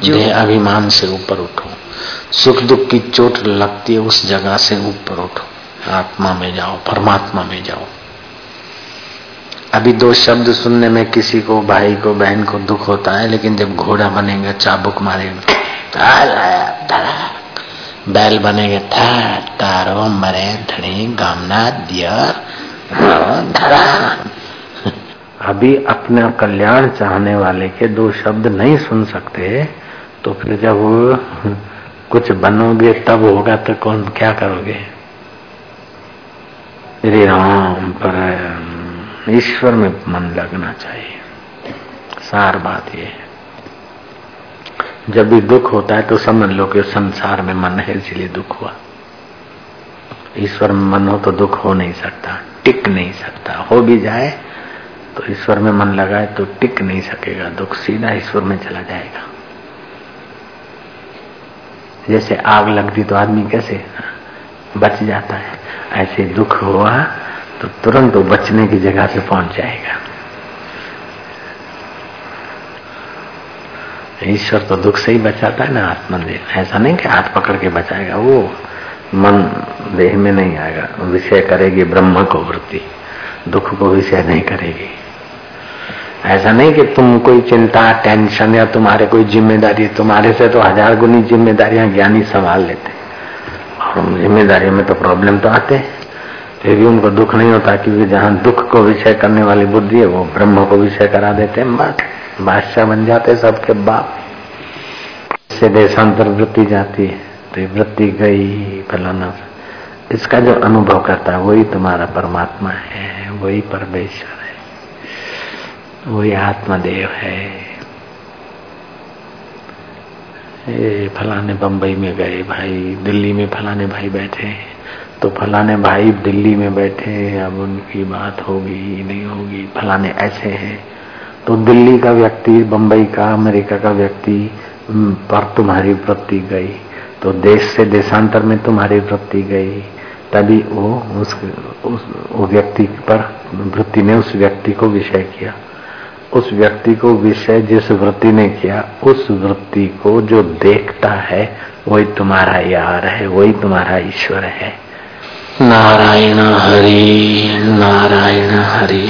देह अभिमान से ऊपर उठो। सुख दुख की चोट लगती है उस जगह से ऊपर उठो। आत्मा में जाओ परमात्मा में जाओ। अभी दो शब्द सुनने में किसी को भाई को बहन को दुख होता है लेकिन जब घोड़ा बनेगा चाबुक मारेगा बैल बनेगा था तारो, मरे धनी गामना दिया धरा। अभी अपना कल्याण चाहने वाले के दो शब्द नहीं सुन सकते तो फिर जब कुछ बनोगे, तब होगा तो कौन, क्या करोगे? श्री राम पर ईश्वर में मन लगना चाहिए। सार बात यह है। जब भी दुख होता है तो समझ लो कि संसार में मन है, इसलिए दुख हुआ। ईश्वर में मन हो तो दुख हो नहीं सकता, टिक नहीं सकता। हो भी जाए तो ईश्वर में मन लगाए तो टिक नहीं सकेगा। दुख सीधा ईश्वर में चला जाएगा। जैसे आग लगती तो आदमी कैसे बच जाता है। ऐसे दुख हुआ तो तुरंत वो बचने की जगह पे पहुँच जाएगा। ईश्वर तो दुख से ही बचाता है ना आत्मदेव ऐसा नहीं कि हाथ पकड़ के बचाएगा, वो मन देह में नहीं आएगा। विषय करेगी ब्रह्म को वृत्ति, दुख को विषय नहीं करेगी। ऐसा नहीं कि तुम कोई चिंता, टेंशन या तुम्हारे कोई ज़िम्मेदारी, तुम्हारे से तो हज़ार गुनी जिम्मेदारियाँ ज्ञानी संभाल लेते और ज़िम्मेदारी में तो प्रॉब्लम तो आते फिर भी उनको दुख नहीं होता क्योंकि जहाँ दुख को विषय करने वाली बुद्धि है, वो ब्रह्म को विषय करा देते हैं। बस बादशाह बन जाते सबके बाप। से देशांतर वृत्ति जाती है। तो वृत्ति गई, फलाना इसका जो अनुभव करता है, वही तुम्हारा परमात्मा है, वही परमेश्वर है, वही आत्मदेव है। ये फलाने बम्बई में गए भाई, दिल्ली में फलाने भाई बैठे तो फलाने भाई दिल्ली में बैठे अब उनकी बात होगी नहीं होगी फलाने ऐसे हैं। तो दिल्ली का व्यक्ति बम्बई का अमेरिका का व्यक्ति पर तुम्हारी वृत्ति गई। तो देश से देशांतर में तुम्हारी वृत्ति गई। तभी वो उस, उस वो व्यक्ति पर वृत्ति ने उस व्यक्ति को विषय किया। उस व्यक्ति को विषय जिस वृत्ति ने किया उस वृत्ति को जो देखता है वही तुम्हारा यार है वही तुम्हारा ईश्वर है। नारायण हरि नारायण हरि।